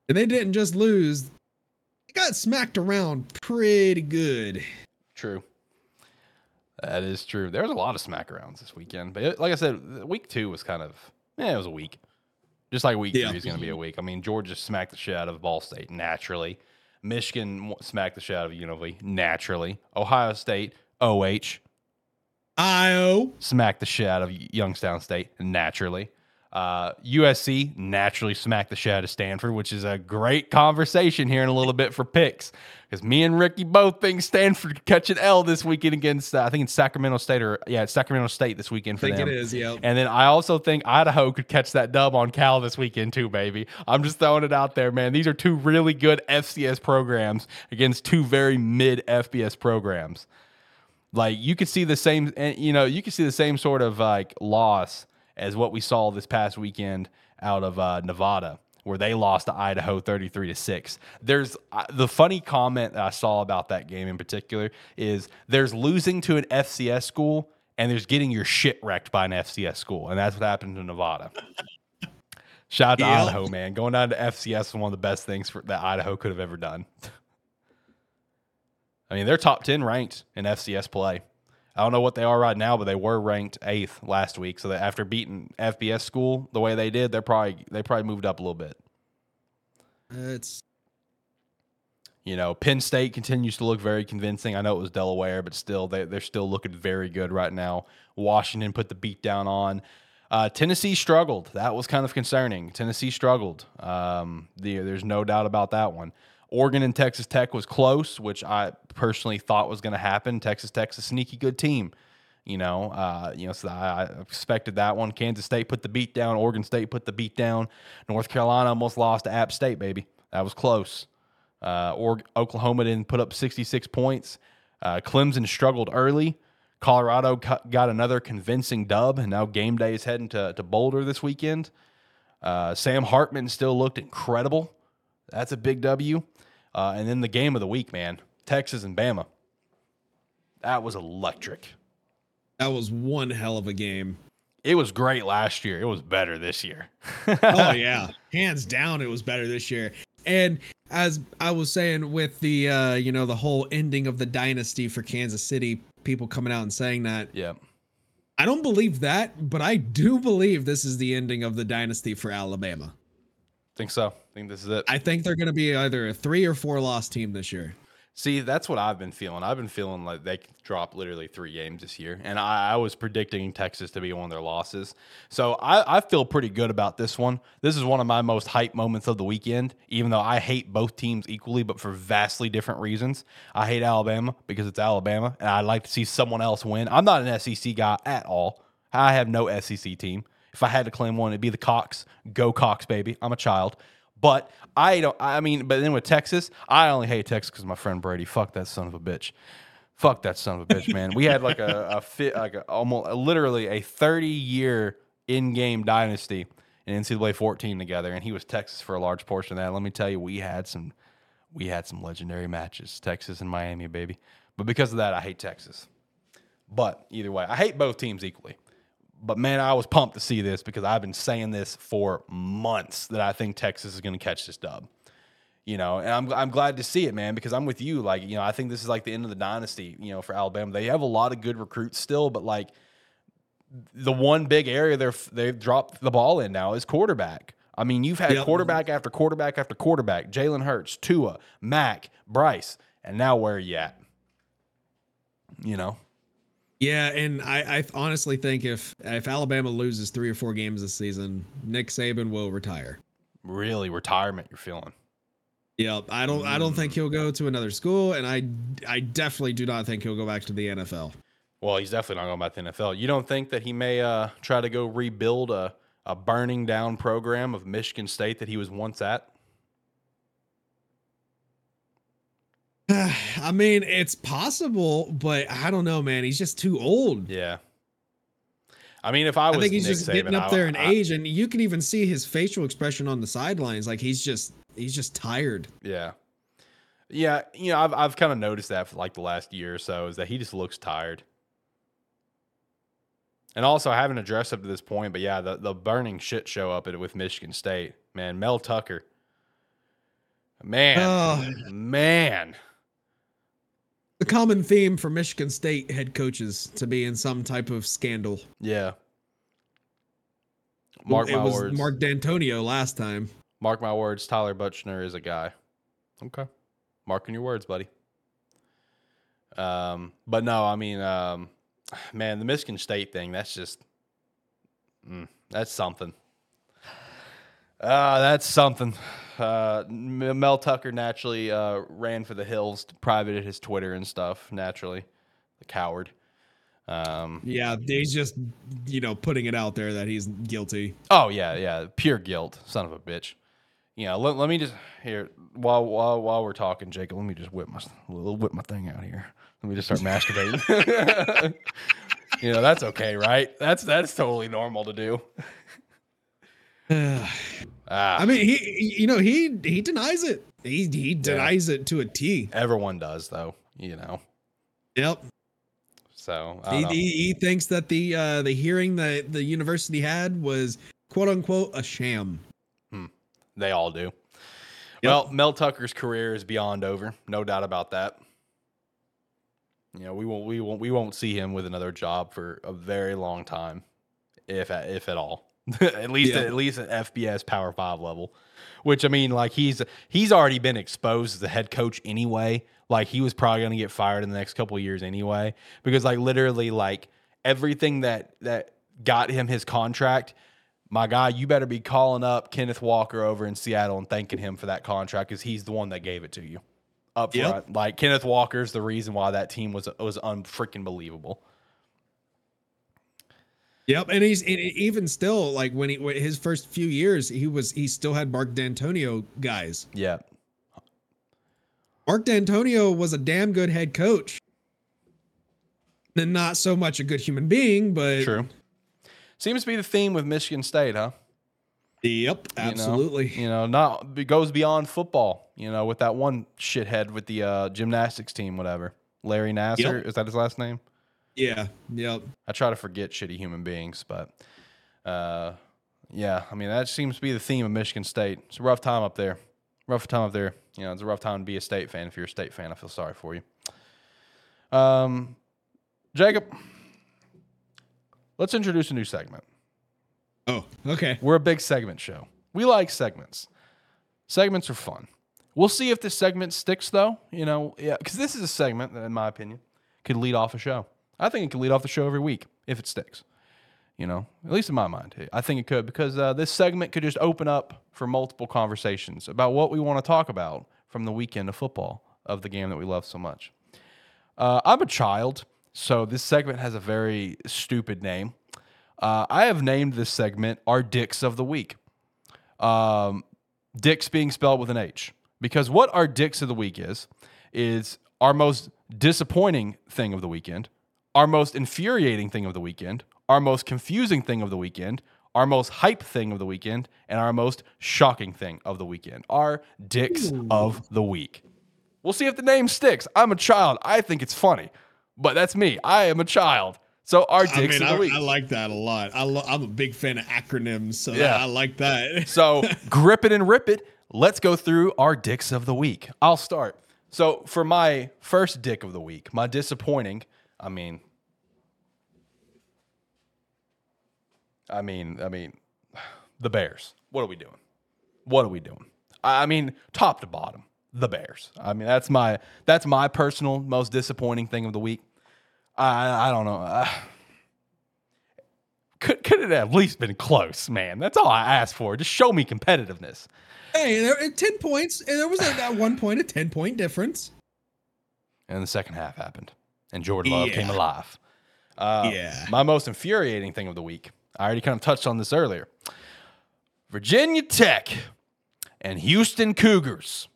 And they didn't just lose. They got smacked around pretty good. True. That is true. There was a lot of smackarounds this weekend, but it- like I said, week two was kind of yeah, it was a week. Just like week Yeah. three is going to be a week. I mean, Georgia smacked the shit out of Ball State naturally. Michigan smacked the shit out of UNLV naturally. Ohio State, OH, Io. smacked the shit out of Youngstown State naturally. Uh, USC naturally smacked the shit out of Stanford, which is a great conversation here in a little bit for picks because me and Ricky both think Stanford could catch an L this weekend against uh, I think it's Sacramento State or yeah, it's Sacramento State this weekend I for think them. it is. Yep. And then I also think Idaho could catch that dub on Cal this weekend too, baby. I'm just throwing it out there, man. These are two really good FCS programs against two very mid FBS programs. Like you could see the same, and you know, you could see the same sort of like loss as what we saw this past weekend out of uh, Nevada, where they lost to Idaho 33 to six. There's uh, the funny comment that I saw about that game in particular is there's losing to an FCS school and there's getting your shit wrecked by an FCS school, and that's what happened to Nevada. Shout out to Yep. Idaho, man. Going down to FCS is one of the best things for, that Idaho could have ever done. I mean, they're top 10 ranked in FCS play. I don't know what they are right now, but they were ranked eighth last week. So that after beating FBS school the way they did, they're probably they probably moved up a little bit. It's You know, Penn State continues to look very convincing. I know it was Delaware, but still, they, they're still looking very good right now. Washington put the beat down on. Uh, Tennessee struggled. That was kind of concerning. Tennessee struggled. Um, the, there's no doubt about that one. Oregon and Texas Tech was close, which I personally thought was going to happen. Texas Tech's a sneaky good team. You know, uh, you know, so I, I expected that one. Kansas State put the beat down. Oregon State put the beat down. North Carolina almost lost to App State, baby. That was close. Uh, or Oklahoma didn't put up 66 points. Uh, Clemson struggled early. Colorado got another convincing dub, and now game day is heading to, to Boulder this weekend. Uh, Sam Hartman still looked incredible. That's a big W. Uh, and then the game of the week, man Texas and Bama. That was electric. that was one hell of a game. It was great last year. It was better this year. oh yeah, hands down, it was better this year. And as I was saying with the uh, you know the whole ending of the dynasty for Kansas City, people coming out and saying that yeah. I don't believe that, but I do believe this is the ending of the dynasty for Alabama. Think so. I think this is it. I think they're going to be either a three or four loss team this year. See, that's what I've been feeling. I've been feeling like they could drop literally three games this year, and I, I was predicting Texas to be one of their losses. So I, I feel pretty good about this one. This is one of my most hype moments of the weekend, even though I hate both teams equally, but for vastly different reasons. I hate Alabama because it's Alabama, and I'd like to see someone else win. I'm not an SEC guy at all. I have no SEC team. If I had to claim one, it'd be the Cocks. Go Cocks, baby. I'm a child. But I don't. I mean, but then with Texas, I only hate Texas because my friend Brady. Fuck that son of a bitch. Fuck that son of a bitch, man. We had like a, a fit, like a, almost literally a 30 year in game dynasty in NCAA 14 together, and he was Texas for a large portion of that. Let me tell you, we had some, we had some legendary matches, Texas and Miami, baby. But because of that, I hate Texas. But either way, I hate both teams equally. But man, I was pumped to see this because I've been saying this for months that I think Texas is going to catch this dub. You know, and I'm I'm glad to see it, man, because I'm with you. Like, you know, I think this is like the end of the dynasty. You know, for Alabama, they have a lot of good recruits still, but like the one big area they're they've dropped the ball in now is quarterback. I mean, you've had Yep. quarterback after quarterback after quarterback: Jalen Hurts, Tua, Mac, Bryce, and now where are you at? You know, Yeah, and I, I honestly think if if Alabama loses three or four games this season, Nick Saban will retire. really retirement you're feeling. Yep, I don't I don't think he'll go to another school, and I I definitely do not think he'll go back to the NFL. Well, he's definitely not going back to the NFL. You don't think that he may uh, try to go rebuild a, a burning down program of Michigan State that he was once at? I mean, it's possible, but I don't know, man. He's just too old. Yeah. I mean, if I was I think he's Nick just Saban, getting up there in I- age, and you can even see his facial expression on the sidelines. Like he's just he's just tired. Yeah. Yeah, you know, I've I've kind of noticed that for like the last year or so is that he just looks tired. And also, I haven't addressed up to this point, but yeah, the, the burning shit show up at, with Michigan State, man, Mel Tucker, man, Oh. man, The common theme for Michigan State head coaches to be in some type of scandal. yeah. Mark it my was words. Mark Dantonio last time. Mark my words. Tyler Butchner is a guy. Okay, marking your words, buddy. Um, but no, I mean, um, man, the Michigan State thing. That's just, mm, that's something. Uh, that's something. Uh, Mel Tucker naturally uh, ran for the hills, privated his Twitter and stuff. Naturally, the coward. Um, Yeah, he's just you know putting it out there that he's guilty. Oh yeah, yeah, pure guilt, son of a bitch. You know, let, let me just here while while while we're talking, Jacob. Let me just whip my whip my thing out here. Let me just start masturbating. you know, that's okay, right? That's that's totally normal to do. Ah, I mean, he you know he he denies it. He he denies it to a T. everyone does though. You know, Yep. so He, he, he thinks that the uh, the hearing that the university had was quote unquote a sham. they all do. Well, Mel Tucker's career is beyond over, no doubt about that. You know, we won't we won't we won't see him with another job for a very long time, if if at all. at least Yeah. at least at FBS Power Five level. Which I mean, like he's he's already been exposed as a head coach anyway. Like he was probably going to get fired in the next couple of years anyway, because like literally like everything that that got him his contract. My guy, you better be calling up Kenneth Walker over in Seattle and thanking him for that contract because he's the one that gave it to you up Yep. front. Like Kenneth Walker's the reason why that team was was unfreaking believable. Yep, and he's and even still like when he when his first few years, he was he still had Mark Dantonio guys. Yeah, Mark Dantonio was a damn good head coach, and not so much a good human being, but true. Seems to be the theme with Michigan State, huh? Yep, You know? absolutely. You know, not it goes beyond football. You know, with that one shithead with the uh, gymnastics team, whatever. Larry Nassar Yep. is that his last name? Yeah, yep. I try to forget shitty human beings, but uh, yeah, I mean that seems to be the theme of Michigan State. It's a rough time up there. Rough time up there. You know, it's a rough time to be a state fan. If you're a state fan, I feel sorry for you. Um, Jacob, let's introduce a new segment. Oh, okay. We're a big segment show. We like segments. Segments are fun. We'll see if this segment sticks, though. You know, yeah, because this is a segment that, in my opinion, could lead off a show. I think it could lead off the show every week if it sticks. You know, at least in my mind, I think it could because uh, this segment could just open up for multiple conversations about what we want to talk about from the weekend of football of the game that we love so much. Uh, I'm a child, so this segment has a very stupid name. Uh, I have named this segment "Our Dicks of the Week." Um, dicks being spelled with an H, because what our dicks of the week is is our most disappointing thing of the weekend, our most infuriating thing of the weekend, our most confusing thing of the weekend, our most hype thing of the weekend, and our most shocking thing of the weekend. Our dicks of the week. We'll see if the name sticks. I'm a child. I think it's funny, but that's me. I am a child. So our I dicks mean, of the I, week. I like that a lot. I lo- I'm a big fan of acronyms, so Yeah. I like that. So grip it and rip it. Let's go through our dicks of the week. I'll start. So for my first dick of the week, my disappointing, I mean, I mean, I mean, the Bears. What are we doing? What are we doing? I mean, top to bottom, the Bears. I mean, that's my that's my personal most disappointing thing of the week. I I don't know. Uh, could could it have at least been close, man? That's all I asked for. Just show me competitiveness. Hey, there, ten points, and there was at that one point a ten point difference. And the second half happened, and Jordan Love came alive. Uh, Yeah. My most infuriating thing of the week. I already kind of touched on this earlier. Virginia Tech and Houston Cougars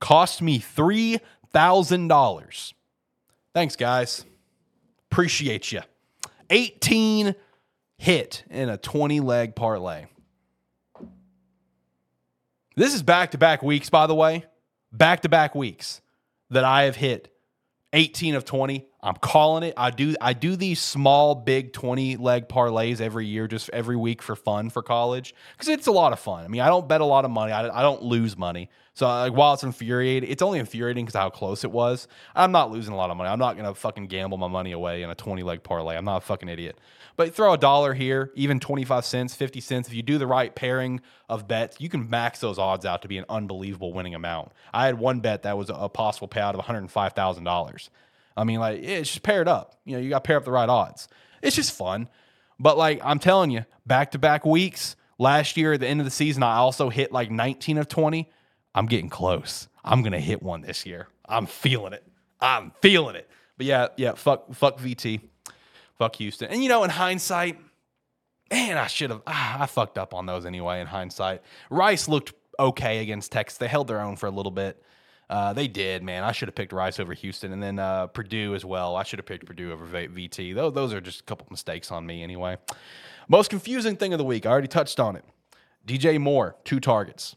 cost me three thousand dollars. Thanks, guys. Appreciate you. Eighteen hit in a twenty leg parlay. This is back to back weeks, by the way. Back to back weeks that I have hit 18 of 20. I'm calling it. I do I do these small big 20 leg parlays every year just every week for fun for college cuz it's a lot of fun. I mean, I don't bet a lot of money. I, I don't lose money. So like while it's infuriating, it's only infuriating cuz how close it was. I'm not losing a lot of money. I'm not going to fucking gamble my money away in a 20 leg parlay. I'm not a fucking idiot. But throw a dollar here, even 25 cents, 50 cents. If you do the right pairing of bets, you can max those odds out to be an unbelievable winning amount. I had one bet that was a possible payout of $105,000. I mean, like, it's just paired up. You know, you got to pair up the right odds. It's just fun. But, like, I'm telling you, back to back weeks, last year at the end of the season, I also hit like 19 of 20. I'm getting close. I'm to hit one this year. I'm feeling it. I'm feeling it. But yeah, yeah, fuck, fuck VT. Fuck Houston. And, you know, in hindsight, man, I should have, ah, I fucked up on those anyway in hindsight. Rice looked okay against Texas. They held their own for a little bit. Uh, they did, man. I should have picked Rice over Houston, and then uh, Purdue as well. I should have picked Purdue over VT. Those, those are just a couple mistakes on me, anyway. Most confusing thing of the week. I already touched on it. DJ Moore, two targets.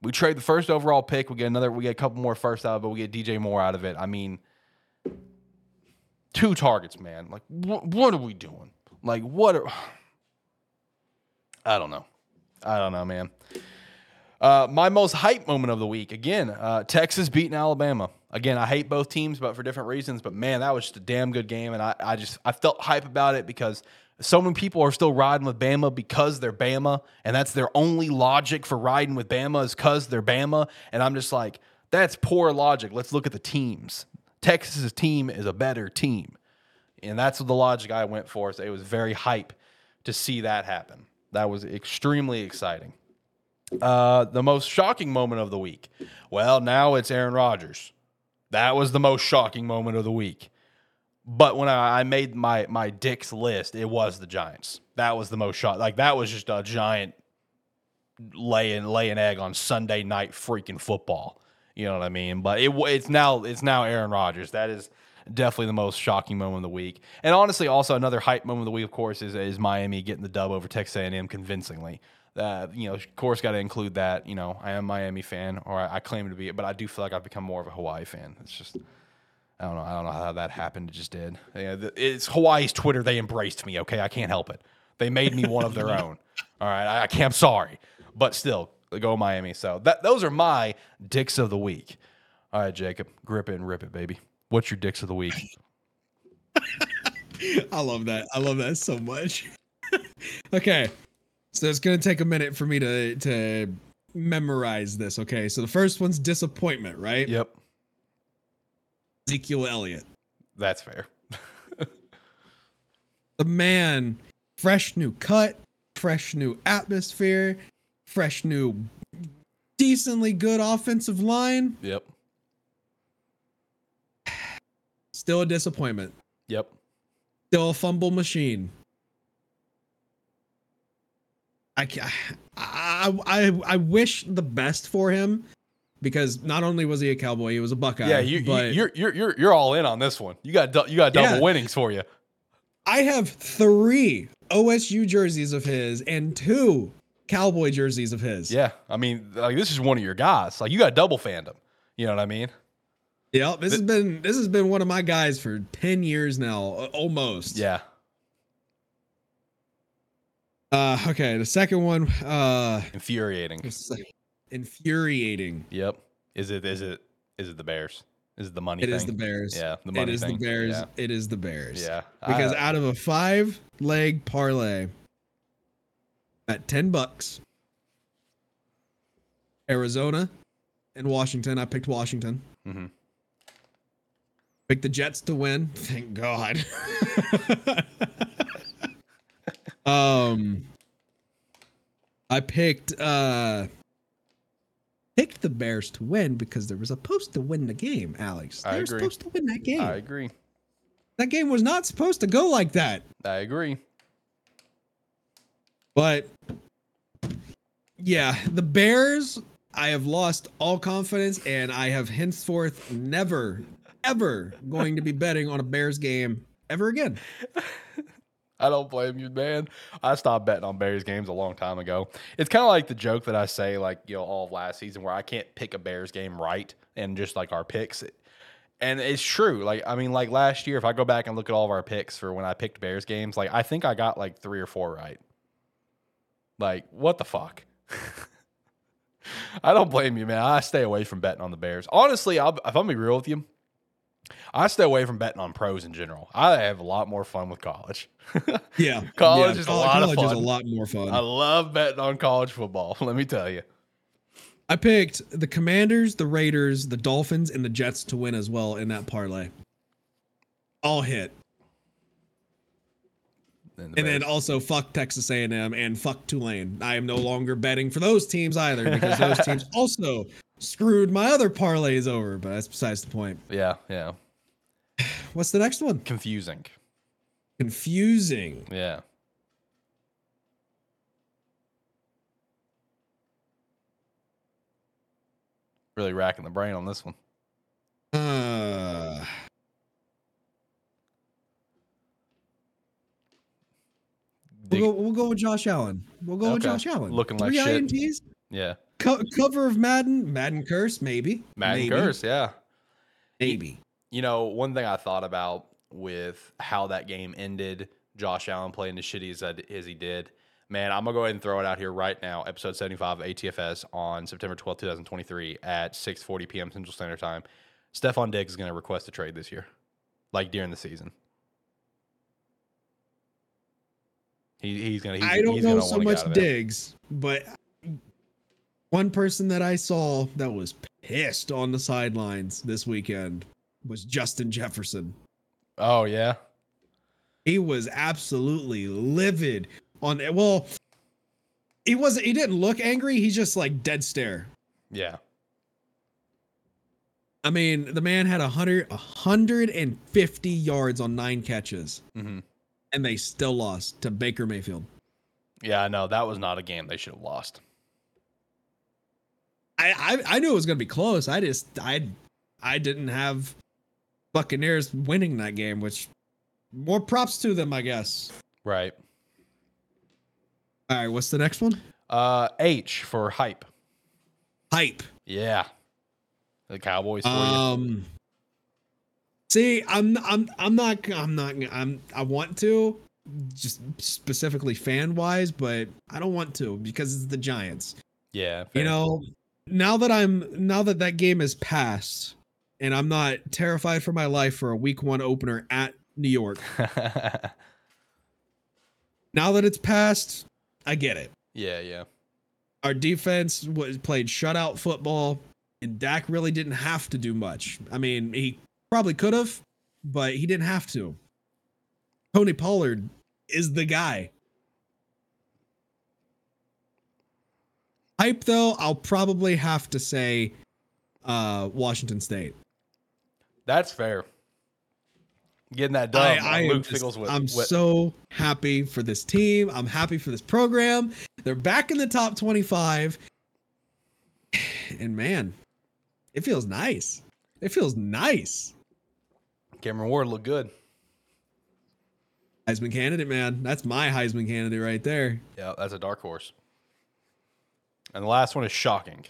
We trade the first overall pick. We get another. We get a couple more first out, but we get DJ Moore out of it. I mean, two targets, man. Like, wh- what are we doing? Like, what are? I don't know. I don't know, man. Uh, my most hype moment of the week again. Uh, Texas beating Alabama. Again, I hate both teams, but for different reasons. But man, that was just a damn good game, and I, I just I felt hype about it because so many people are still riding with Bama because they're Bama, and that's their only logic for riding with Bama is because they're Bama. And I'm just like, that's poor logic. Let's look at the teams. Texas's team is a better team. And that's the logic I went for. So it was very hype to see that happen. That was extremely exciting. Uh, the most shocking moment of the week. Well, now it's Aaron Rodgers. That was the most shocking moment of the week. But when I, I made my my dicks list, it was the Giants. That was the most shot. Like that was just a giant laying laying egg on Sunday night freaking football. You know what I mean? But it it's now it's now Aaron Rodgers. That is definitely the most shocking moment of the week. And honestly, also another hype moment of the week, of course, is is Miami getting the dub over Texas A&M convincingly. Uh, you know, of course, got to include that. You know, I am a Miami fan, or I, I claim to be, but I do feel like I've become more of a Hawaii fan. It's just. I don't know. I don't know how that happened. It just did. Yeah, the- it's Hawaii's Twitter. They embraced me. Okay, I can't help it. They made me one of their own. All right, I, I can't. I'm sorry, but still, go Miami. So that those are my dicks of the week. All right, Jacob, grip it and rip it, baby. What's your dicks of the week? I love that. I love that so much. okay. So it's gonna take a minute for me to to memorize this. Okay. So the first one's disappointment, right? Yep, Ezekiel Elliott. that's fair. The man, fresh new cut, fresh new atmosphere, fresh new decently good offensive line. Yep, Still a disappointment. yep. Still a fumble machine. I, I, I, I wish the best for him because not only was he a cowboy, he was a Buckeye. Yeah, you, but you, you're you're you're you're all in on this one. You got du- you got double Yeah. winnings for you. I have three OSU jerseys of his and two cowboy jerseys of his. Yeah, I mean, like this is one of your guys. Like you got double fandom. You know what I mean? Yep. This has been this has been one of my guys for ten years now, almost. Yeah. Uh, okay. The second one, uh, Infuriating. infuriating. Yep. Is it is it is it the Bears? Is it the money It thing? is the Bears. Yeah, the money is thing. the Bears. Yeah. It is the Bears. Yeah. Because I- out of a five leg parlay at ten bucks, Arizona and Washington. I picked Washington. Mhm. Picked the Jets to win. Thank God. um, I picked uh picked the Bears to win because they were supposed to win the game. Alex, they I were agree. supposed to win that game. I agree. That game was not supposed to go like that. I agree. But yeah, the Bears, I have lost all confidence and I have henceforth never, ever going to be betting on a Bears game ever again. I don't blame you, man. I stopped betting on Bears games a long time ago. It's kind of like the joke that I say, like you know, all of last season, where I can't pick a Bears game right, and just like our picks, and it's true. Like I mean, like last year, if I go back and look at all of our picks for when I picked Bears games, like I think I got like three or four right. Like what the fuck? I don't blame you, man. I stay away from betting on the Bears. Honestly, I'll, if I'm be real with you, I stay away from betting on pros in general. I have a lot more fun with college. Yeah. College yeah, is a lot of college is a lot more fun. I love betting on college football. Let me tell you. I picked the Commanders, the Raiders, the Dolphins, and the Jets to win as well in that parlay. All hit. And, the And then also fuck Texas A&M and fuck Tulane. I am no longer betting for those teams either because those teams also screwed my other parlays over. But that's besides the point. yeah, yeah, What's the next one? confusing. Confusing. Yeah, really racking the brain on this one. Uh, we'll, go, we'll go with Josh Allen. We'll go with Josh Allen. Looking like Three shit. INTs. yeah, Co- cover of Madden. Madden curse, maybe. Madden maybe, curse. Yeah, Maybe. You know, one thing I thought about with how that game ended, Josh Allen playing as shitty as, as he did. Man, I'm gonna go ahead and throw it out here right now. Episode 75 of ATFS on September 12th, 2023 at 6:40 p.m. Central Standard Time. Stefon Diggs is gonna request a trade this year, like during the season. He, he's gonna. He's, I don't he's know so much out of it. digs, but one person that I saw that was pissed on the sidelines this weekend was Justin Jefferson. Oh yeah. He was absolutely livid on it. well he wasn't he didn't look angry, he's just like dead stare. Yeah. I mean, the man had a hundred, 150 yards on nine catches, hmm and they still lost to Baker Mayfield. Yeah. No, that was not a game they should have lost. I, I I knew it was gonna be close. I just I I didn't have Buccaneers winning that game, which more props to them, I guess. Right. All right, what's the next one? Uh, H for hype. Hype. Yeah. The Cowboys for you. Um. See, I'm I'm I'm not I'm not I'm I want to just specifically fan wise, but I don't want to because it's the Giants. Yeah. You know, now that I'm now that that game is passed, and I'm not terrified for my life for a Week One opener at New York. Now that it's passed, I get it. yeah. Yeah. Our defense was played shutout football, and Dak really didn't have to do much. I mean, he probably could have, but he didn't have to. Tony Pollard is the guy. Hype though, I'll probably have to say uh Washington State. That's fair. Getting that done. I, I Luke Fickell's with, I'm with- so happy for this team. I'm happy for this program. They're back in the top 25. And man, it feels nice. It feels nice. Cameron Ward looked good. Heisman candidate, man. That's my Heisman candidate right there. Yeah, that's a dark horse. And the last one is shocking.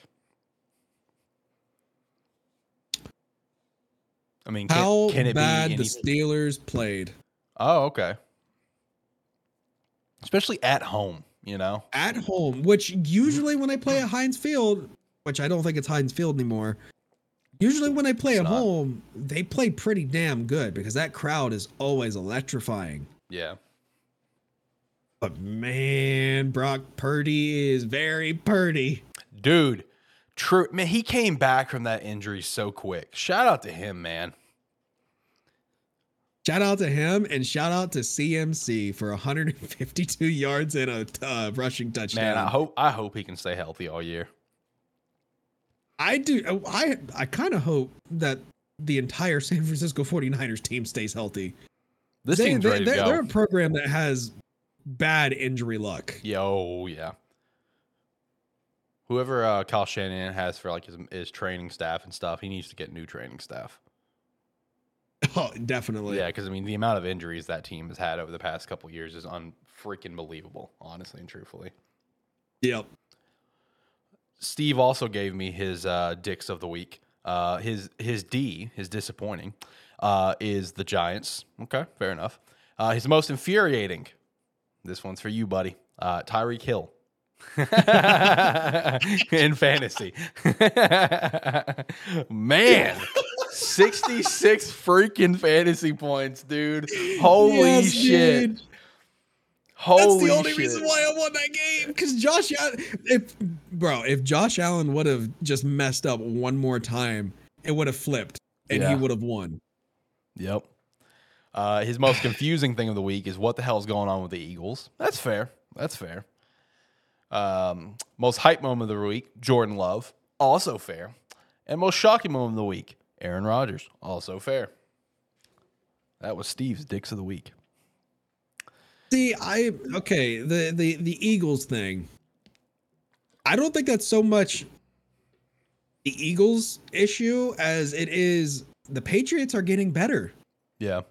I mean, can, How can it bad be the? Steelers played Oh, okay. Especially at home, you know. at home, which usually when I play at Heinz Field, which I don't think it's Heinz Field anymore, usually when I play It's at not. home, they play pretty damn good because that crowd is always electrifying. Yeah. But man, Brock Purdy is very purdy. Dude, true. Man, he came back from that injury so quick. Shout out to him, man. Shout out to him and shout out to CMC for 152 yards and a uh, rushing touchdown. Man, I hope I hope he can stay healthy all year. I do. I I kind of hope that the entire San Francisco 49ers team stays healthy. This They, team's they, ready to they're, go. they're a program that has bad injury luck. Yo, yeah. Whoever uh, Kyle Shanahan has for like his, his training staff and stuff, he needs to get new training staff. Oh, definitely. Yeah, because I mean, the amount of injuries that team has had over the past couple years is unfreaking believable, honestly and truthfully. Yep. Steve also gave me his uh, dicks of the week. Uh, his his D, his disappointing, uh, is the Giants. Okay, fair enough. Uh, his most infuriating. This one's for you, buddy. Uh, Tyreek Hill. in fantasy. Man, 66 freaking fantasy points, dude. Holy Yes, shit. dude. Holy That's the only shit. reason why I won that game. Because Josh, Allen, if bro, if Josh Allen would have just messed up one more time, it would have flipped, and he would have won. Yep. Uh, his most confusing thing of the week is what the hell's going on with the Eagles. That's fair. That's fair. Um, most hype moment of the week, Jordan Love. Also fair. And most shocking moment of the week, Aaron Rodgers. Also fair. That was Steve's dicks of the week. See, I okay the the the Eagles thing. I don't think that's so much the Eagles issue as it is the Patriots are getting better. Yeah.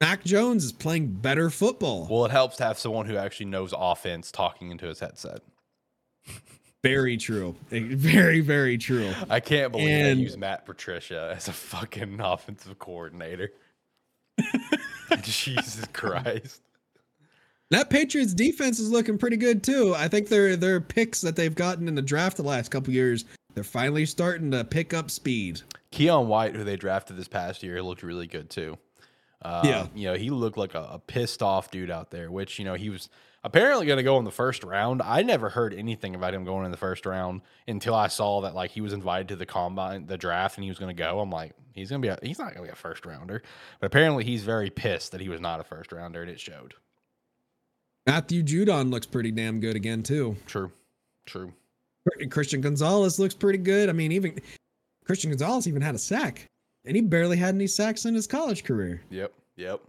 Mac Jones is playing better football. Well, it helps to have someone who actually knows offense talking into his headset. Very true. Very very true. I can't believe And- they use Matt Patricia as a fucking offensive coordinator. Jesus Christ. That Patriots defense is looking pretty good too. I think their their picks that they've gotten in the draft the last couple years, they're finally starting to pick up speed. Keion White, who they drafted this past year, looked really good too. Uh, Yeah. You know, he looked like a, a pissed off dude out there, which, you know, he was apparently going to go in the first round. I never heard anything about him going in the first round until I saw that, like, he was invited to the combine, the draft, and he was going to go. I'm like, he's going to be, a, he's not going to be a first rounder. But apparently he's very pissed that he was not a first rounder, and it showed. Matthew Judon looks pretty damn good again too. True. True. Christian Gonzalez looks pretty good. I mean, even Christian Gonzalez even had a sack, and he barely had any sacks in his college career. Yep. Yep.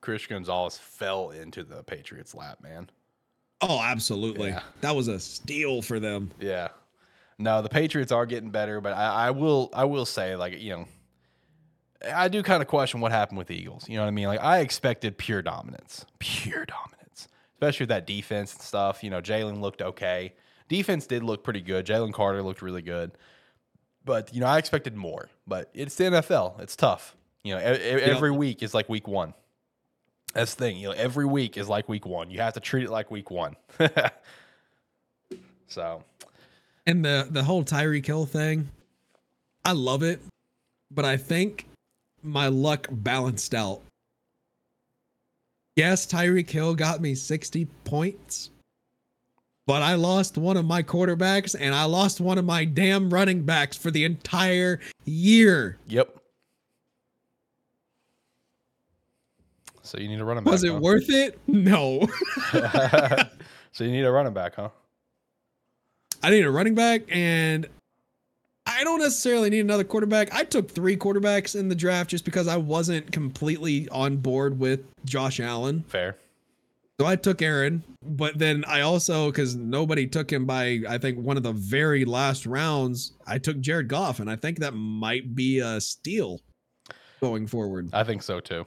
Chris Gonzalez fell into the Patriots' lap, man. Oh, absolutely. Yeah. That was a steal for them. Yeah. No, the Patriots are getting better, but I, I will I will say, like, you know, I do kind of question what happened with the Eagles. You know what I mean? Like I expected pure dominance. Pure dominance. Especially with that defense and stuff. You know, Jalen looked okay. Defense did look pretty good. Jalen Carter looked really good. But, you know, I expected more. But it's the NFL. It's tough. You know, e- every week is like week one. That's the thing. You know, every week is like week one. You have to treat it like week one. so And the the whole Tyreek Hill thing, I love it, but I think my luck balanced out. Yes, Tyreek Hill got me 60 points, but I lost one of my quarterbacks and I lost one of my damn running backs for the entire year. Yep. So you need a running back. Was it huh? worth it? No. so you need a running back, huh? I need a running back and I don't necessarily need another quarterback. I took three quarterbacks in the draft just because I wasn't completely on board with Josh Allen. Fair. So I took Aaron, but then I also, because nobody took him by, I think, one of the very last rounds, I took Jared Goff, and I think that might be a steal going forward. I think so too.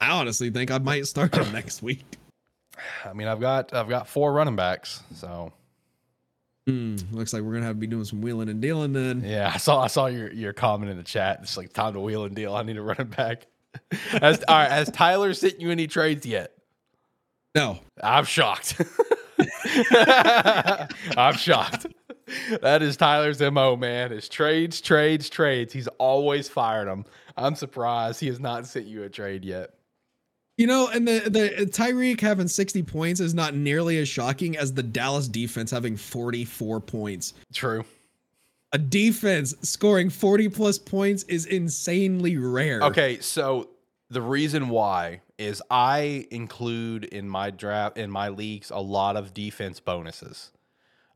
I honestly think I might start him next week. I mean, I've got I've got four running backs, so Hmm, looks like we're gonna have to be doing some wheeling and dealing then. yeah. I saw I saw your your comment in the chat. It's like time to wheel and deal. I need a running back. Has all right? Has Tyler sent you any trades yet? No, I'm shocked. I'm shocked. That is Tyler's mo, man. Is trades, trades, trades. He's always fired them. I'm surprised he has not sent you a trade yet. You know, and the the Tyreek having 60 points is not nearly as shocking as the Dallas defense having 44 points. True. A defense scoring 40 plus points is insanely rare. Okay, so the reason why is I include in my draft in my leagues a lot of defense bonuses.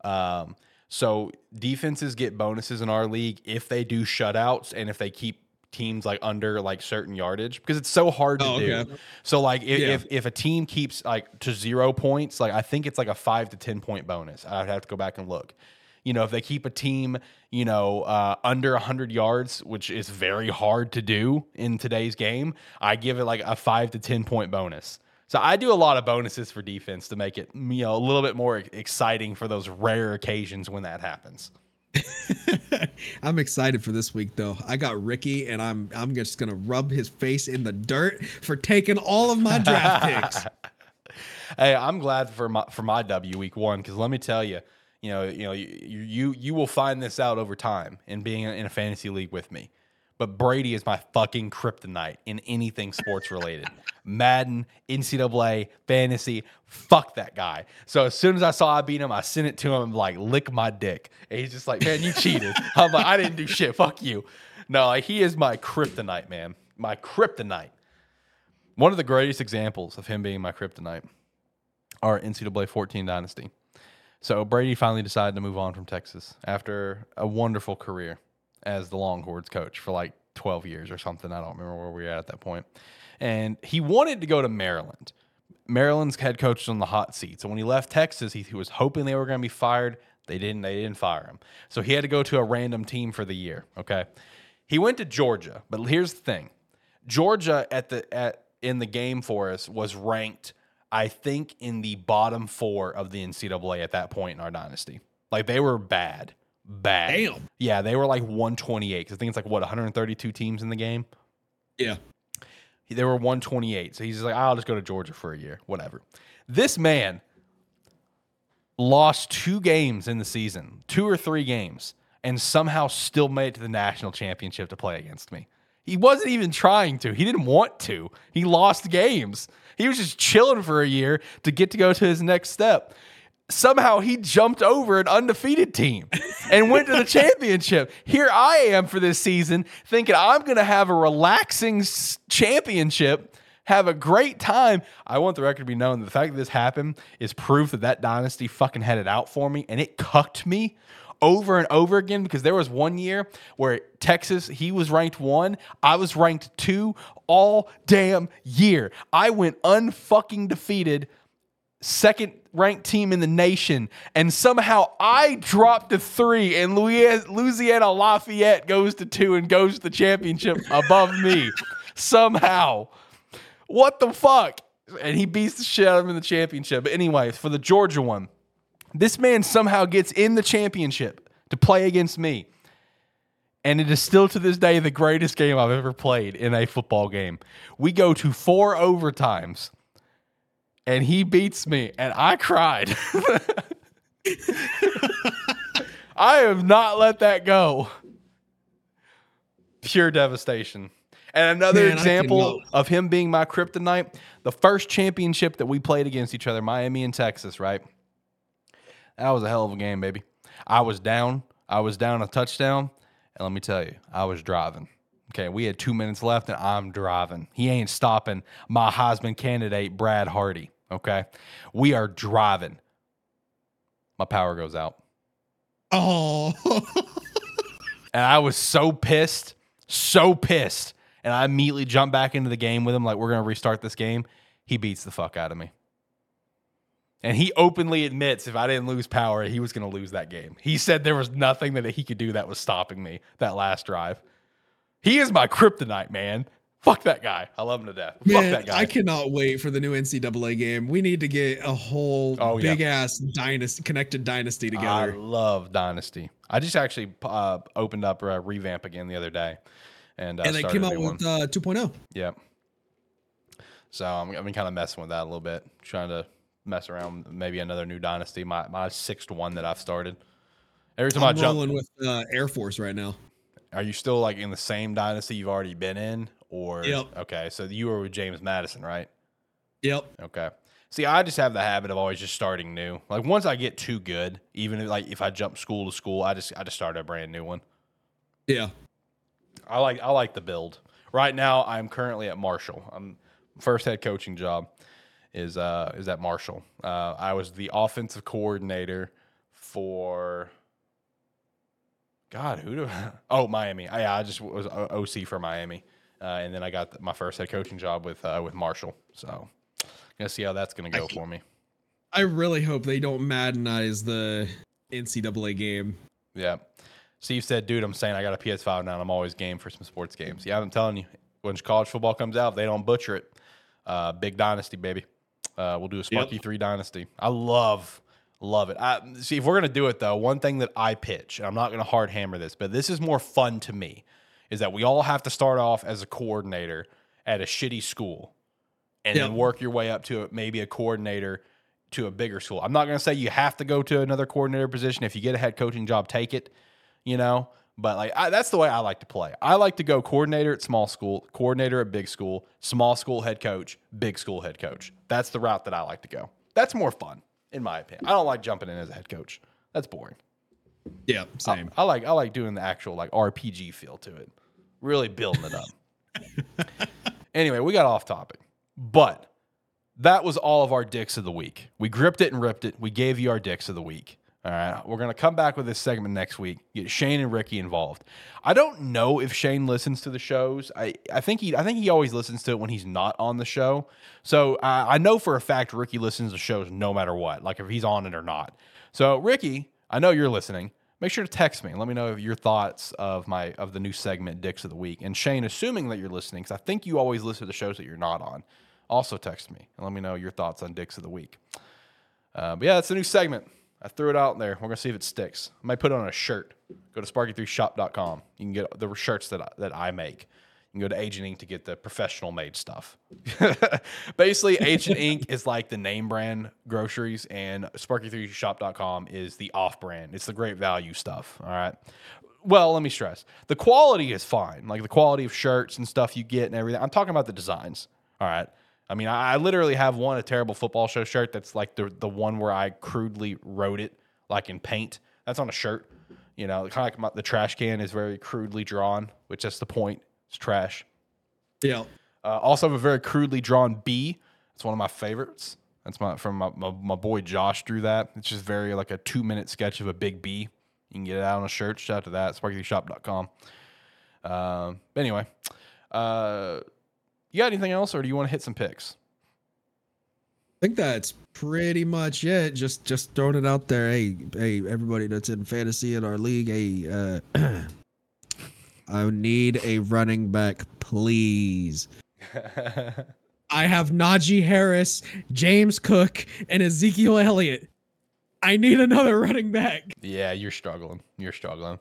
Um, so defenses get bonuses in our league if they do shutouts and if they keep teams like under like certain yardage because it's so hard to Oh, do. okay. So like if, Yeah. if if a team keeps like to zero points, like I think it's like a five to ten point bonus. I'd have to go back and look. You know, if they keep a team, you know, uh, under 100 yards, which is very hard to do in today's game, I give it like a five to 10 point bonus. So I do a lot of bonuses for defense to make it, you know, a little bit more exciting for those rare occasions when that happens. I'm excited for this week though. I got Ricky and I'm I'm just gonna rub his face in the dirt for taking all of my draft picks. Hey, I'm glad for my for my W week one because let me tell you, you know, you know, you you you will find this out over time in being in a fantasy league with me. But Brady is my fucking kryptonite in anything sports related. Madden, NCAA, fantasy, fuck that guy. So as soon as I saw I beat him, I sent it to him like lick my dick. And he's just like, man, you cheated. I'm like, I didn't do shit. Fuck you. No, like he is my kryptonite, man. My kryptonite. One of the greatest examples of him being my kryptonite are NCAA 14 dynasty. So Brady finally decided to move on from Texas after a wonderful career as the Longhorns coach for like 12 years or something. I don't remember where we were at at that point. And he wanted to go to Maryland. Maryland's head coach was on the hot seat. So when he left Texas, he, he was hoping they were going to be fired. They didn't. They didn't fire him. So he had to go to a random team for the year. Okay. He went to Georgia, but here's the thing: Georgia at the at in the game for us was ranked, I think, in the bottom four of the NCAA at that point in our dynasty. Like they were bad, bad. Damn. Yeah, they were like 128. 'cause I think it's like what 132 teams in the game. Yeah. They were 128. So he's like, I'll just go to Georgia for a year, whatever. This man lost two games in the season, two or three games, and somehow still made it to the national championship to play against me. He wasn't even trying to. He didn't want to. He lost games. He was just chilling for a year to get to go to his next step. Somehow he jumped over an undefeated team and went to the championship. Here I am for this season thinking I'm going to have a relaxing championship, have a great time. I want the record to be known the fact that this happened is proof that that dynasty fucking had it out for me and it cucked me over and over again because there was one year where Texas, he was ranked one, I was ranked two all damn year. I went unfucking defeated, second ranked team in the nation, and somehow I dropped to three, and Louisiana Lafayette goes to two and goes to the championship above me. Somehow. What the fuck? And he beats the shit out of him in the championship. But anyway, for the Georgia one, this man somehow gets in the championship to play against me. And it is still to this day the greatest game I've ever played in a football game. We go to four overtimes and he beats me and I cried. I have not let that go. Pure devastation. And another Man, example of him being my kryptonite, the first championship that we played against each other, Miami and Texas, right? That was a hell of a game, baby. I was down. I was down a touchdown. And let me tell you, I was driving. Okay, we had two minutes left and I'm driving. He ain't stopping my Heisman candidate, Brad Hardy. Okay, we are driving. My power goes out. Oh, And I was so pissed, so pissed. And I immediately jumped back into the game with him, like, we're going to restart this game. He beats the fuck out of me. And he openly admits if I didn't lose power, he was going to lose that game. He said there was nothing that he could do that was stopping me that last drive. He is my kryptonite, man. Fuck that guy. I love him to death. Fuck man, that guy. I cannot wait for the new NCAA game. We need to get a whole Oh, yeah. big ass dynasty, connected dynasty together. I love Dynasty. I just actually uh, opened up a revamp again the other day. And, uh, and they came out with uh, 2.0. Yep. So I'm, I've been kind of messing with that a little bit, trying to mess around maybe another new dynasty. My my sixth one that I've started. Every time i I'm jump, rolling with uh, Air Force right now. are you still like in the same dynasty you've already been in, or Yep. okay? So you were with James Madison, right? Yep. Okay. See, I just have the habit of always just starting new. Like once I get too good, even if, like if I jump school to school, I just I just start a brand new one. Yeah. I like I like the build. Right now, I'm currently at Marshall. I'm first head coaching job is uh is at Marshall. Uh, I was the offensive coordinator for God, who do oh Miami? I, I just was OC for Miami, uh, and then I got my first head coaching job with uh, with Marshall. So, gonna see how that's gonna go for me. I really hope they don't Maddenize the NCAA game. Yeah. Steve said, dude, I'm saying I got a PS5 now and I'm always game for some sports games. Yeah, I'm telling you, when college football comes out, if they don't butcher it. Uh, big dynasty, baby. Uh, we'll do a SparkE3 dynasty. I love, love it. I, see, if we're going to do it, though, one thing that I pitch, and I'm not going to hard hammer this, but this is more fun to me, is that we all have to start off as a coordinator at a shitty school and then work your way up to maybe a coordinator to a bigger school. I'm not going to say you have to go to another coordinator position. If you get a head coaching job, take it, you know. But like I, that's the way I like to play. I like to go coordinator at small school, coordinator at big school, small school head coach, big school head coach. That's the route that I like to go. That's more fun, in my opinion. I don't like jumping in as a head coach. That's boring. Yeah, I- same. I, like I like doing the actual like RPG feel to it. Really building it up. anyway, we got off topic. But that was all of our dicks of the week. We gripped it and ripped it. We gave you our dicks of the week. All right. We're gonna come back with this segment next week. Get Shane and Ricky involved. I don't know if Shane listens to the shows. I, I think he I think he always listens to it when he's not on the show. So I know for a fact Ricky listens to shows no matter what, like if he's on it or not. So Ricky, I know you're listening. Make sure to text me let me know your thoughts of my of the new segment Dicks of the Week. And Shane, assuming that you're listening, because I think you always listen to shows that you're not on, also text me and let me know your thoughts on Dicks of the Week. Uh, but yeah, it's a new segment. I threw it out there. We're gonna see if it sticks. I might put it on a shirt. Go to sparke3shop.com. You can get the shirts that I, that I make. You can go to Agent Ink to get the professional made stuff. Basically, Agent Ink is like the name brand groceries, and Sparke3shop.com is the off brand. It's the great value stuff. All right. Well, let me stress the quality is fine. Like the quality of shirts and stuff you get and everything. I'm talking about the designs. All right. I mean, I, I literally have one a terrible football show shirt that's like the the one where I crudely wrote it like in paint. That's on a shirt. You know, kind of like my, the trash can is very crudely drawn, which that's the point. It's trash. Yeah. Uh, also, have a very crudely drawn B. It's one of my favorites. That's my from my, my, my boy Josh drew that. It's just very like a two minute sketch of a big B. You can get it out on a shirt. Shout out to that. SparkyShop.com. Um, but anyway, uh, you got anything else, or do you want to hit some picks? I think that's pretty much it. Just just throwing it out there. Hey, hey, everybody that's in fantasy in our league, hey, uh, I need a running back, please. I have Najee Harris, James Cook, and Ezekiel Elliott. I need another running back. Yeah, you're struggling. You're struggling.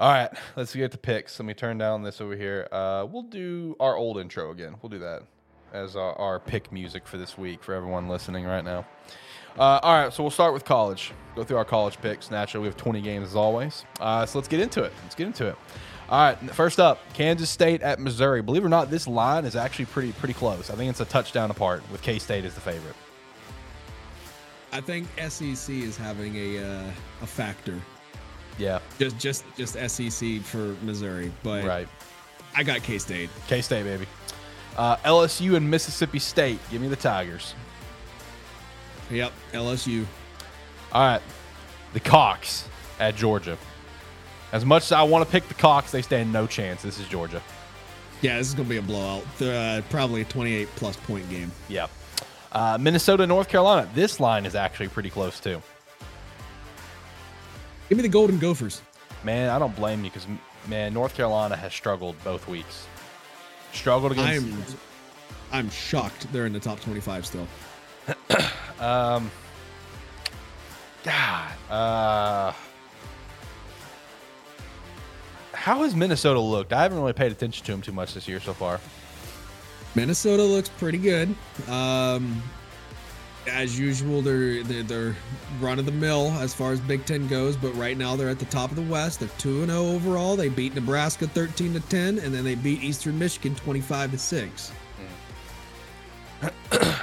All right, let's get to picks. Let me turn down this over here. Uh, we'll do our old intro again. We'll do that as our, our pick music for this week for everyone listening right now. Uh, all right, so we'll start with college. Go through our college picks. Naturally, we have 20 games as always. Uh, so let's get into it. Let's get into it. All right, first up, Kansas State at Missouri. Believe it or not, this line is actually pretty pretty close. I think it's a touchdown apart with K State as the favorite. I think SEC is having a uh, a factor. Yeah, Just just just SEC for Missouri, but right. I got K State. K State, baby. Uh, LSU and Mississippi State. Give me the Tigers. Yep, LSU. All right. The Cocks at Georgia. As much as I want to pick the Cocks, they stand no chance. This is Georgia. Yeah, this is gonna be a blowout. Uh, probably a 28 plus point game. Yeah. Uh, Minnesota, North Carolina. This line is actually pretty close too. Give me the Golden Gophers. Man, I don't blame you because man, North Carolina has struggled both weeks. Struggled against. I'm I'm shocked they're in the top 25 still. Um. God. Uh. How has Minnesota looked? I haven't really paid attention to them too much this year so far. Minnesota looks pretty good. Um, as usual, they're, they're they're run of the mill as far as Big Ten goes, but right now they're at the top of the West. They're two and zero overall. They beat Nebraska 13 to 10, and then they beat Eastern Michigan 25 to six.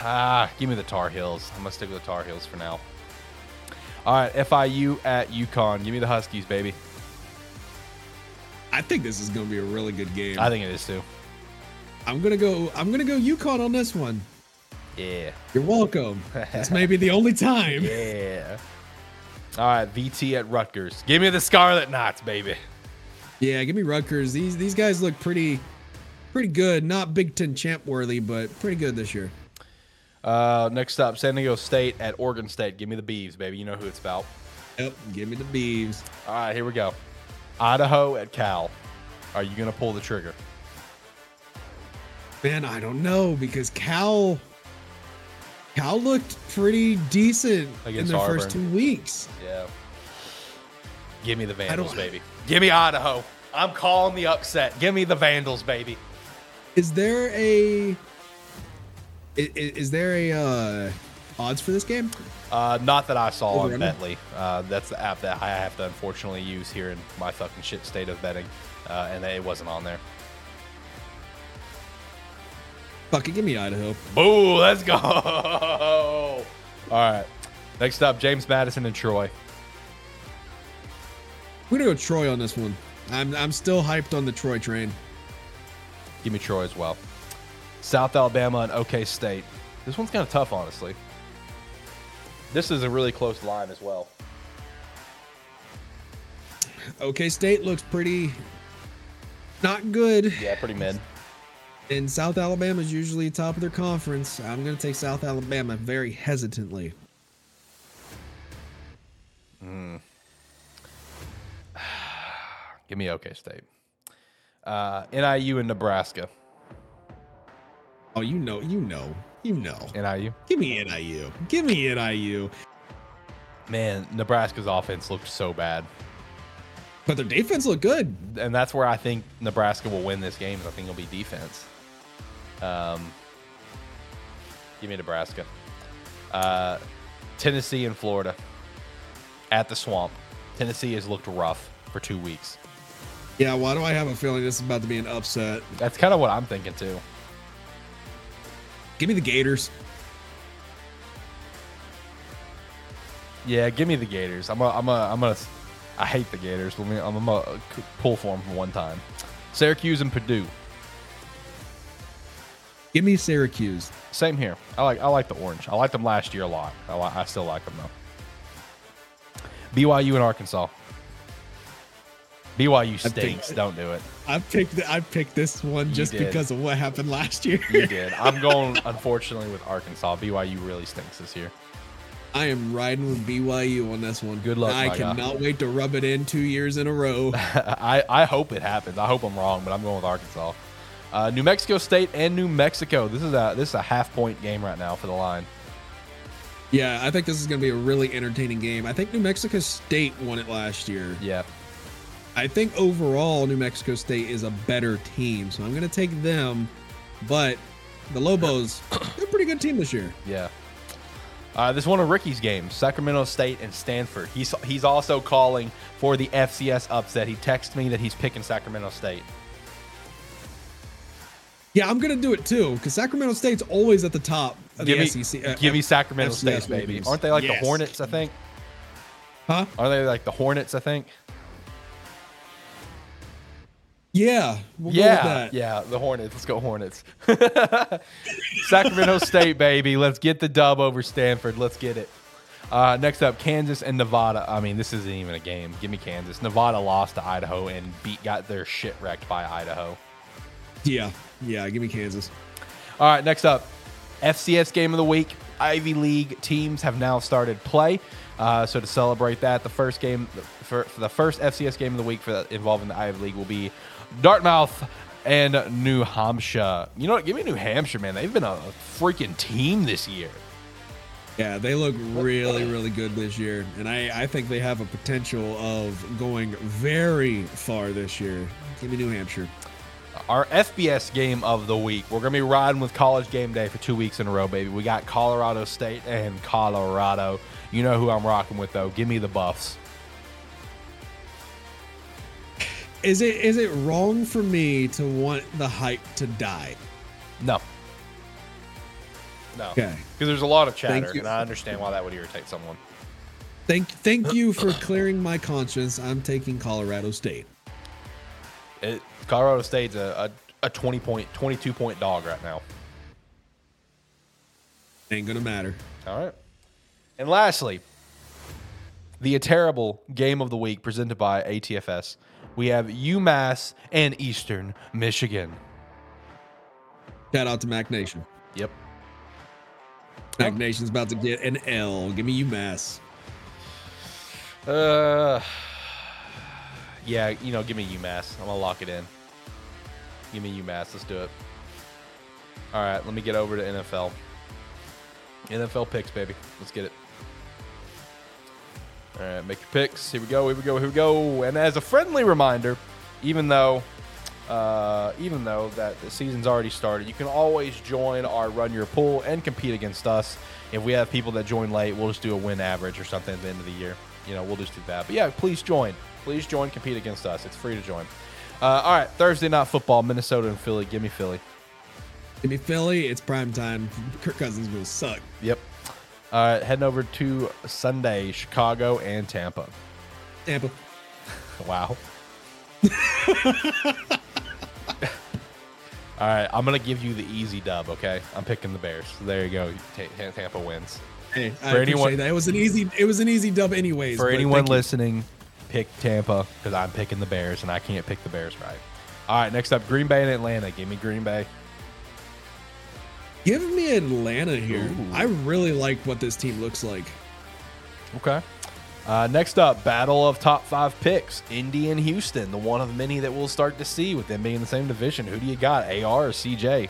Ah, give me the Tar Heels. I'm gonna stick with the Tar Heels for now. All right, FIU at UConn. Give me the Huskies, baby. I think this is going to be a really good game. I think it is too. I'm gonna go. I'm gonna go UConn on this one. Yeah. You're welcome. this may be the only time. Yeah. All right, VT at Rutgers. Give me the Scarlet Knights, baby. Yeah, give me Rutgers. These these guys look pretty pretty good. Not Big Ten champ worthy, but pretty good this year. Uh, next up, San Diego State at Oregon State. Give me the Beavs, baby. You know who it's about. Yep, give me the Beavs. All right, here we go. Idaho at Cal. Are you gonna pull the trigger? Man, I don't know because Cal Cal looked pretty decent in their Auburn. first two weeks. Yeah. Give me the don't- Vandals, baby. Give me Idaho. I'm calling the upset. Give me the Vandals, baby. Is there a is, is there a uh odds for this game? Uh, not that I saw on Over-under? Betly. Uh, that's the app that I have to unfortunately use here in my fucking shit state of betting, uh, and it wasn't on there. Fuck it, give me Idaho. Boo! Let's go. All right. Next up, James Madison and Troy. We're gonna go Troy on this one. I'm I'm still hyped on the Troy train. Give me Troy as well. South Alabama and OK State. This one's kind of tough, honestly. This is a really close line as well. OK State looks pretty not good. Yeah, pretty mid. And South Alabama is usually top of their conference. I'm gonna take South Alabama very hesitantly. Give me OK State. Uh, NIU and Nebraska. Oh, you know, you know, you know. NIU. Give me NIU. Give me NIU. Man, Nebraska's offense looked so bad. But their defense looked good. and that's where I think Nebraska will win this game. I think it'll be defense. Um, give me Nebraska. Uh, Tennessee and Florida at the Swamp. Tennessee has looked rough for two weeks. Yeah, why do I have a feeling this is about to be an upset? That's kind of what I'm thinking too. Give me the Gators. Yeah, give me the Gators. I'm a, I'm a, I'm gonna. I hate the Gators. Let me, I'm gonna pull for them for one time. Syracuse and Purdue. Give me Syracuse. Same here. I like I like the orange. I liked them last year a lot. I, li- I still like them though. BYU and Arkansas. BYU stinks. Don't do it. I picked I picked this one just did. because of what happened last year. You did. I'm going unfortunately with Arkansas. BYU really stinks this year. I am riding with BYU on this one. Good luck, I cannot wait to rub it in two years in a row. I, I hope it happens. I hope I'm wrong, but I'm going with Arkansas. Uh, New Mexico State and New Mexico. This is a this is a half point game right now for the line. yeah, I think this is going to be a really entertaining game. I think New Mexico State won it last year. Yeah. I think overall New Mexico State is a better team, so I'm going to take them. But the Lobos, they're a pretty good team this year. Yeah. Uh, this is one of Ricky's games, Sacramento State and Stanford. He's he's also calling for the FCS upset. He texted me that he's picking Sacramento State. Yeah, I'm going to do it too because Sacramento State's always at the top of Give the me, SEC. uh, give me Sacramento State, baby. rankings. Aren't they like Yes. the Hornets? I think. Huh? Are they like the Hornets? I think. Yeah, we'll go with yeah, that. yeah, the Hornets. Let's go Hornets. Sacramento State, baby. Let's get the dub over Stanford. Let's get it. Uh, next up, Kansas and Nevada. I mean, this isn't even a game. Give me Kansas. Nevada lost to Idaho and beat got their shit wrecked by Idaho. Yeah, yeah. Give me Kansas. All right, next up, FCS game of the week. Ivy League teams have now started play. Uh, so to celebrate that, the first game for, for the first FCS game of the week for the, involving the Ivy League will be Dartmouth and New Hampshire. You know what? Give me New Hampshire, man. They've been a freaking team this year. Yeah, they look really, really good this year, and I, I think they have a potential of going very far this year. Give me New Hampshire. Our FBS game of the week. We're gonna be riding with College Game Day for two weeks in a row, baby. We got Colorado State and Colorado. You know who I'm rocking with, though. Give me the Buffs. Is it is it wrong for me to want the hype to die? No. No. Okay. Because there's a lot of chatter, and I understand why that would irritate someone. Thank thank you for clearing my conscience. I'm taking Colorado State. It, Colorado State's a, a, a 20 point, 22 point dog right now. Ain't gonna matter. All right. And lastly, the terrible game of the week presented by ATFS. We have UMass and Eastern Michigan. Shout out to Mac Nation. Yep. Mac Nation's about to get an L. Give me UMass. Uh, yeah, you know, give me UMass. I'm gonna lock it in. Give me UMass. Let's do it. All right, let me get over to NFL. NFL picks, baby. Let's get it. All right, make your picks. Here we go. Here we go. Here we go. And as a friendly reminder, even though, uh, even though that the season's already started, you can always join our Run Your Pool and compete against us. If we have people that join late, we'll just do a win average or something at the end of the year. You know, we'll just do that. But yeah, please join. Please join. Compete against us. It's free to join. Uh, all right, Thursday night football, Minnesota and Philly. Give me Philly. Give me Philly. It's prime time. Kirk Cousins will suck. Yep. All right, heading over to Sunday, Chicago and Tampa. Tampa. Wow. All right, I'm gonna give you the easy dub. Okay, I'm picking the Bears. So there you go. Ta- Tampa wins. Hey, I For appreciate anyone- that. It was an easy. It was an easy dub, anyways. For anyone listening, pick Tampa because I'm picking the Bears and I can't pick the Bears right. All right, next up, Green Bay and Atlanta. Give me Green Bay. give me Atlanta here. Ooh. I really like what this team looks like. Okay. Uh, next up, battle of top five picks: Indy and Houston, the one of many that we'll start to see with them being in the same division. Who do you got, AR or CJ?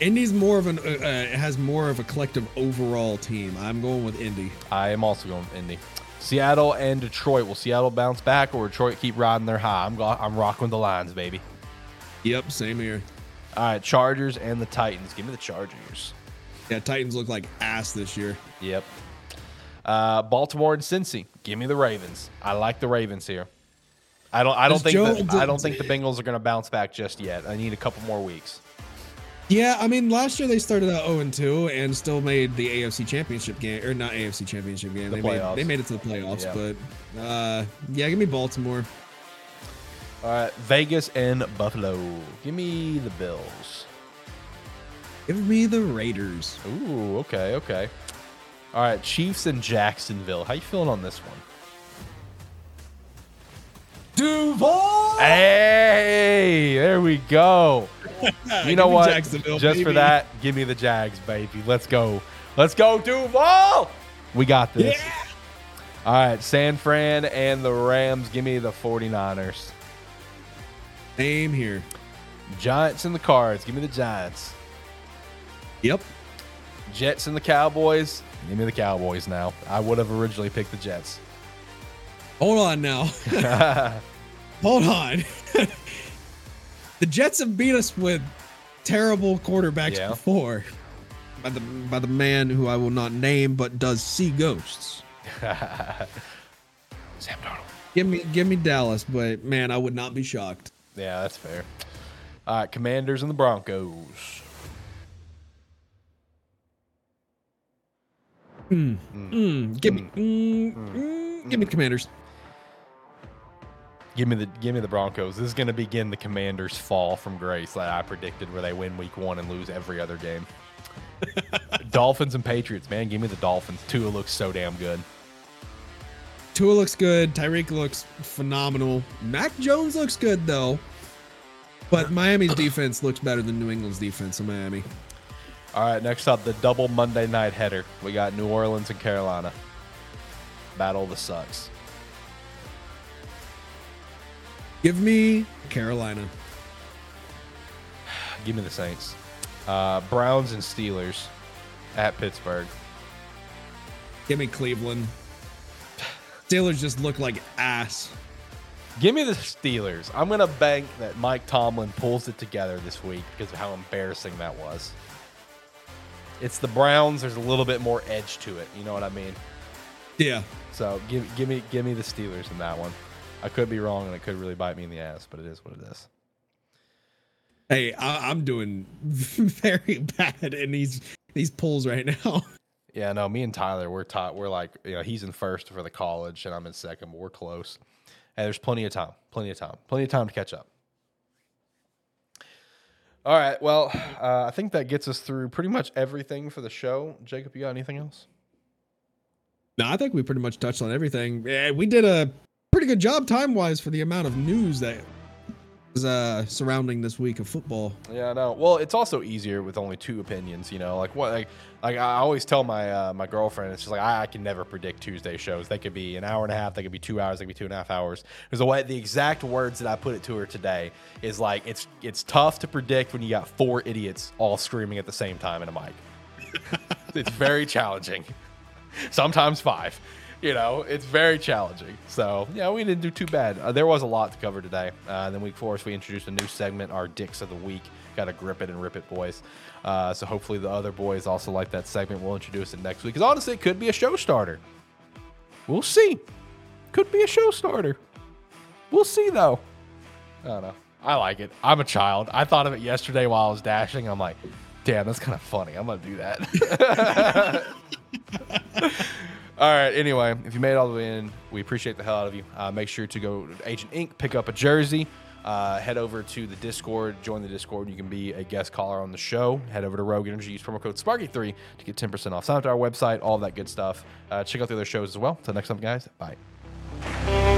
Indy's more of an uh, uh, has more of a collective overall team. I'm going with Indy. I am also going with Indy. Seattle and Detroit. Will Seattle bounce back or Detroit keep riding their high? I'm go- I'm rocking the Lions, baby. Yep, same here. All right, Chargers and the Titans. Give me the Chargers. Yeah, Titans look like ass this year. Yep. Uh, Baltimore and Cincy. Give me the Ravens. I like the Ravens here. I don't. I don't Does think. That, I don't think the Bengals are going to bounce back just yet. I need a couple more weeks. Yeah, I mean, last year they started out 0 2 and still made the AFC Championship game, or not AFC Championship game. The they playoffs. made they made it to the playoffs, Yeah. but uh, yeah, give me Baltimore. All right, Vegas and Buffalo. Give me the Bills. Give me the Raiders. Ooh, okay, okay. All right, Chiefs and Jacksonville. How you feeling on this one? Duval. Hey, there we go. You know what? Just for that, give me the Jags, baby. Let's go. Let's go, Duval. We got this. All right, San Fran and the Rams. Give me the 49ers. Same here. Giants and the Cards. Give me the Giants. Yep. Jets and the Cowboys. Give me the Cowboys now. I would have originally picked the Jets. Hold on now. Hold on. The Jets have beat us with terrible quarterbacks Yeah. before. By the by the man who I will not name but does see ghosts. Sam Darnold. Give me give me Dallas, but man, I would not be shocked. Yeah, that's fair. All right, Commanders and the Broncos. Mm, give me mm, mm, give me Commanders. Give me the give me the Broncos. This is going to begin the Commanders' fall from grace that I predicted, where they win Week One and lose every other game. Dolphins and Patriots, man, give me the Dolphins. Tua looks so damn good. Tua looks good. Tyreek looks phenomenal. Mac Jones looks good though. But Miami's defense looks better than New England's defense in Miami. All right, next up, the double Monday night header. We got New Orleans and Carolina. Battle of the sucks. Give me Carolina. Give me the Saints. Uh, Browns and Steelers at Pittsburgh. Give me Cleveland. Steelers just look like ass. Give me the Steelers. I'm going to bank that Mike Tomlin pulls it together this week because of how embarrassing that was. It's the Browns. There's a little bit more edge to it. You know what I mean? Yeah. So give, give me give me the Steelers in that one. I could be wrong and it could really bite me in the ass, but it is what it is. Hey, I, I'm doing very bad in these these polls right now. Yeah, no, me and Tyler, we're taught we're like, you know, he's in first for the college and I'm in second, but we're close. And there's plenty of time, plenty of time, plenty of time to catch up. All right, well, uh, I think that gets us through pretty much everything for the show. Jacob, you got anything else? No, I think we pretty much touched on everything. Yeah, we did a pretty good job time wise for the amount of news that is uh, surrounding this week of football. Yeah, no. Well, it's also easier with only two opinions. You know, like what, like, like I always tell my uh, my girlfriend, it's just like I, I can never predict Tuesday shows. They could be an hour and a half, they could be two hours, they could be two and a half hours. Because the way the exact words that I put it to her today is like it's it's tough to predict when you got four idiots all screaming at the same time in a mic. it's very challenging. Sometimes five. You know, it's very challenging. So, yeah, we didn't do too bad. Uh, there was a lot to cover today. Uh, then week four, we introduced a new segment, our Dicks of the Week. Got to grip it and rip it, boys. Uh, so hopefully the other boys also like that segment. We'll introduce it next week. Because honestly, it could be a show starter. We'll see. Could be a show starter. We'll see, though. I don't know. I like it. I'm a child. I thought of it yesterday while I was dashing. I'm like, damn, that's kind of funny. I'm going to do that. All right. Anyway, if you made it all the way in, we appreciate the hell out of you. Uh, make sure to go to Agent Ink. Pick up a jersey. Uh, head over to the Discord. Join the Discord. You can be a guest caller on the show. Head over to Rogue Energy. Use promo code SparkE3 to get 10% off. Sign up to our website. All that good stuff. Uh, check out the other shows as well. Until next time, guys. Bye.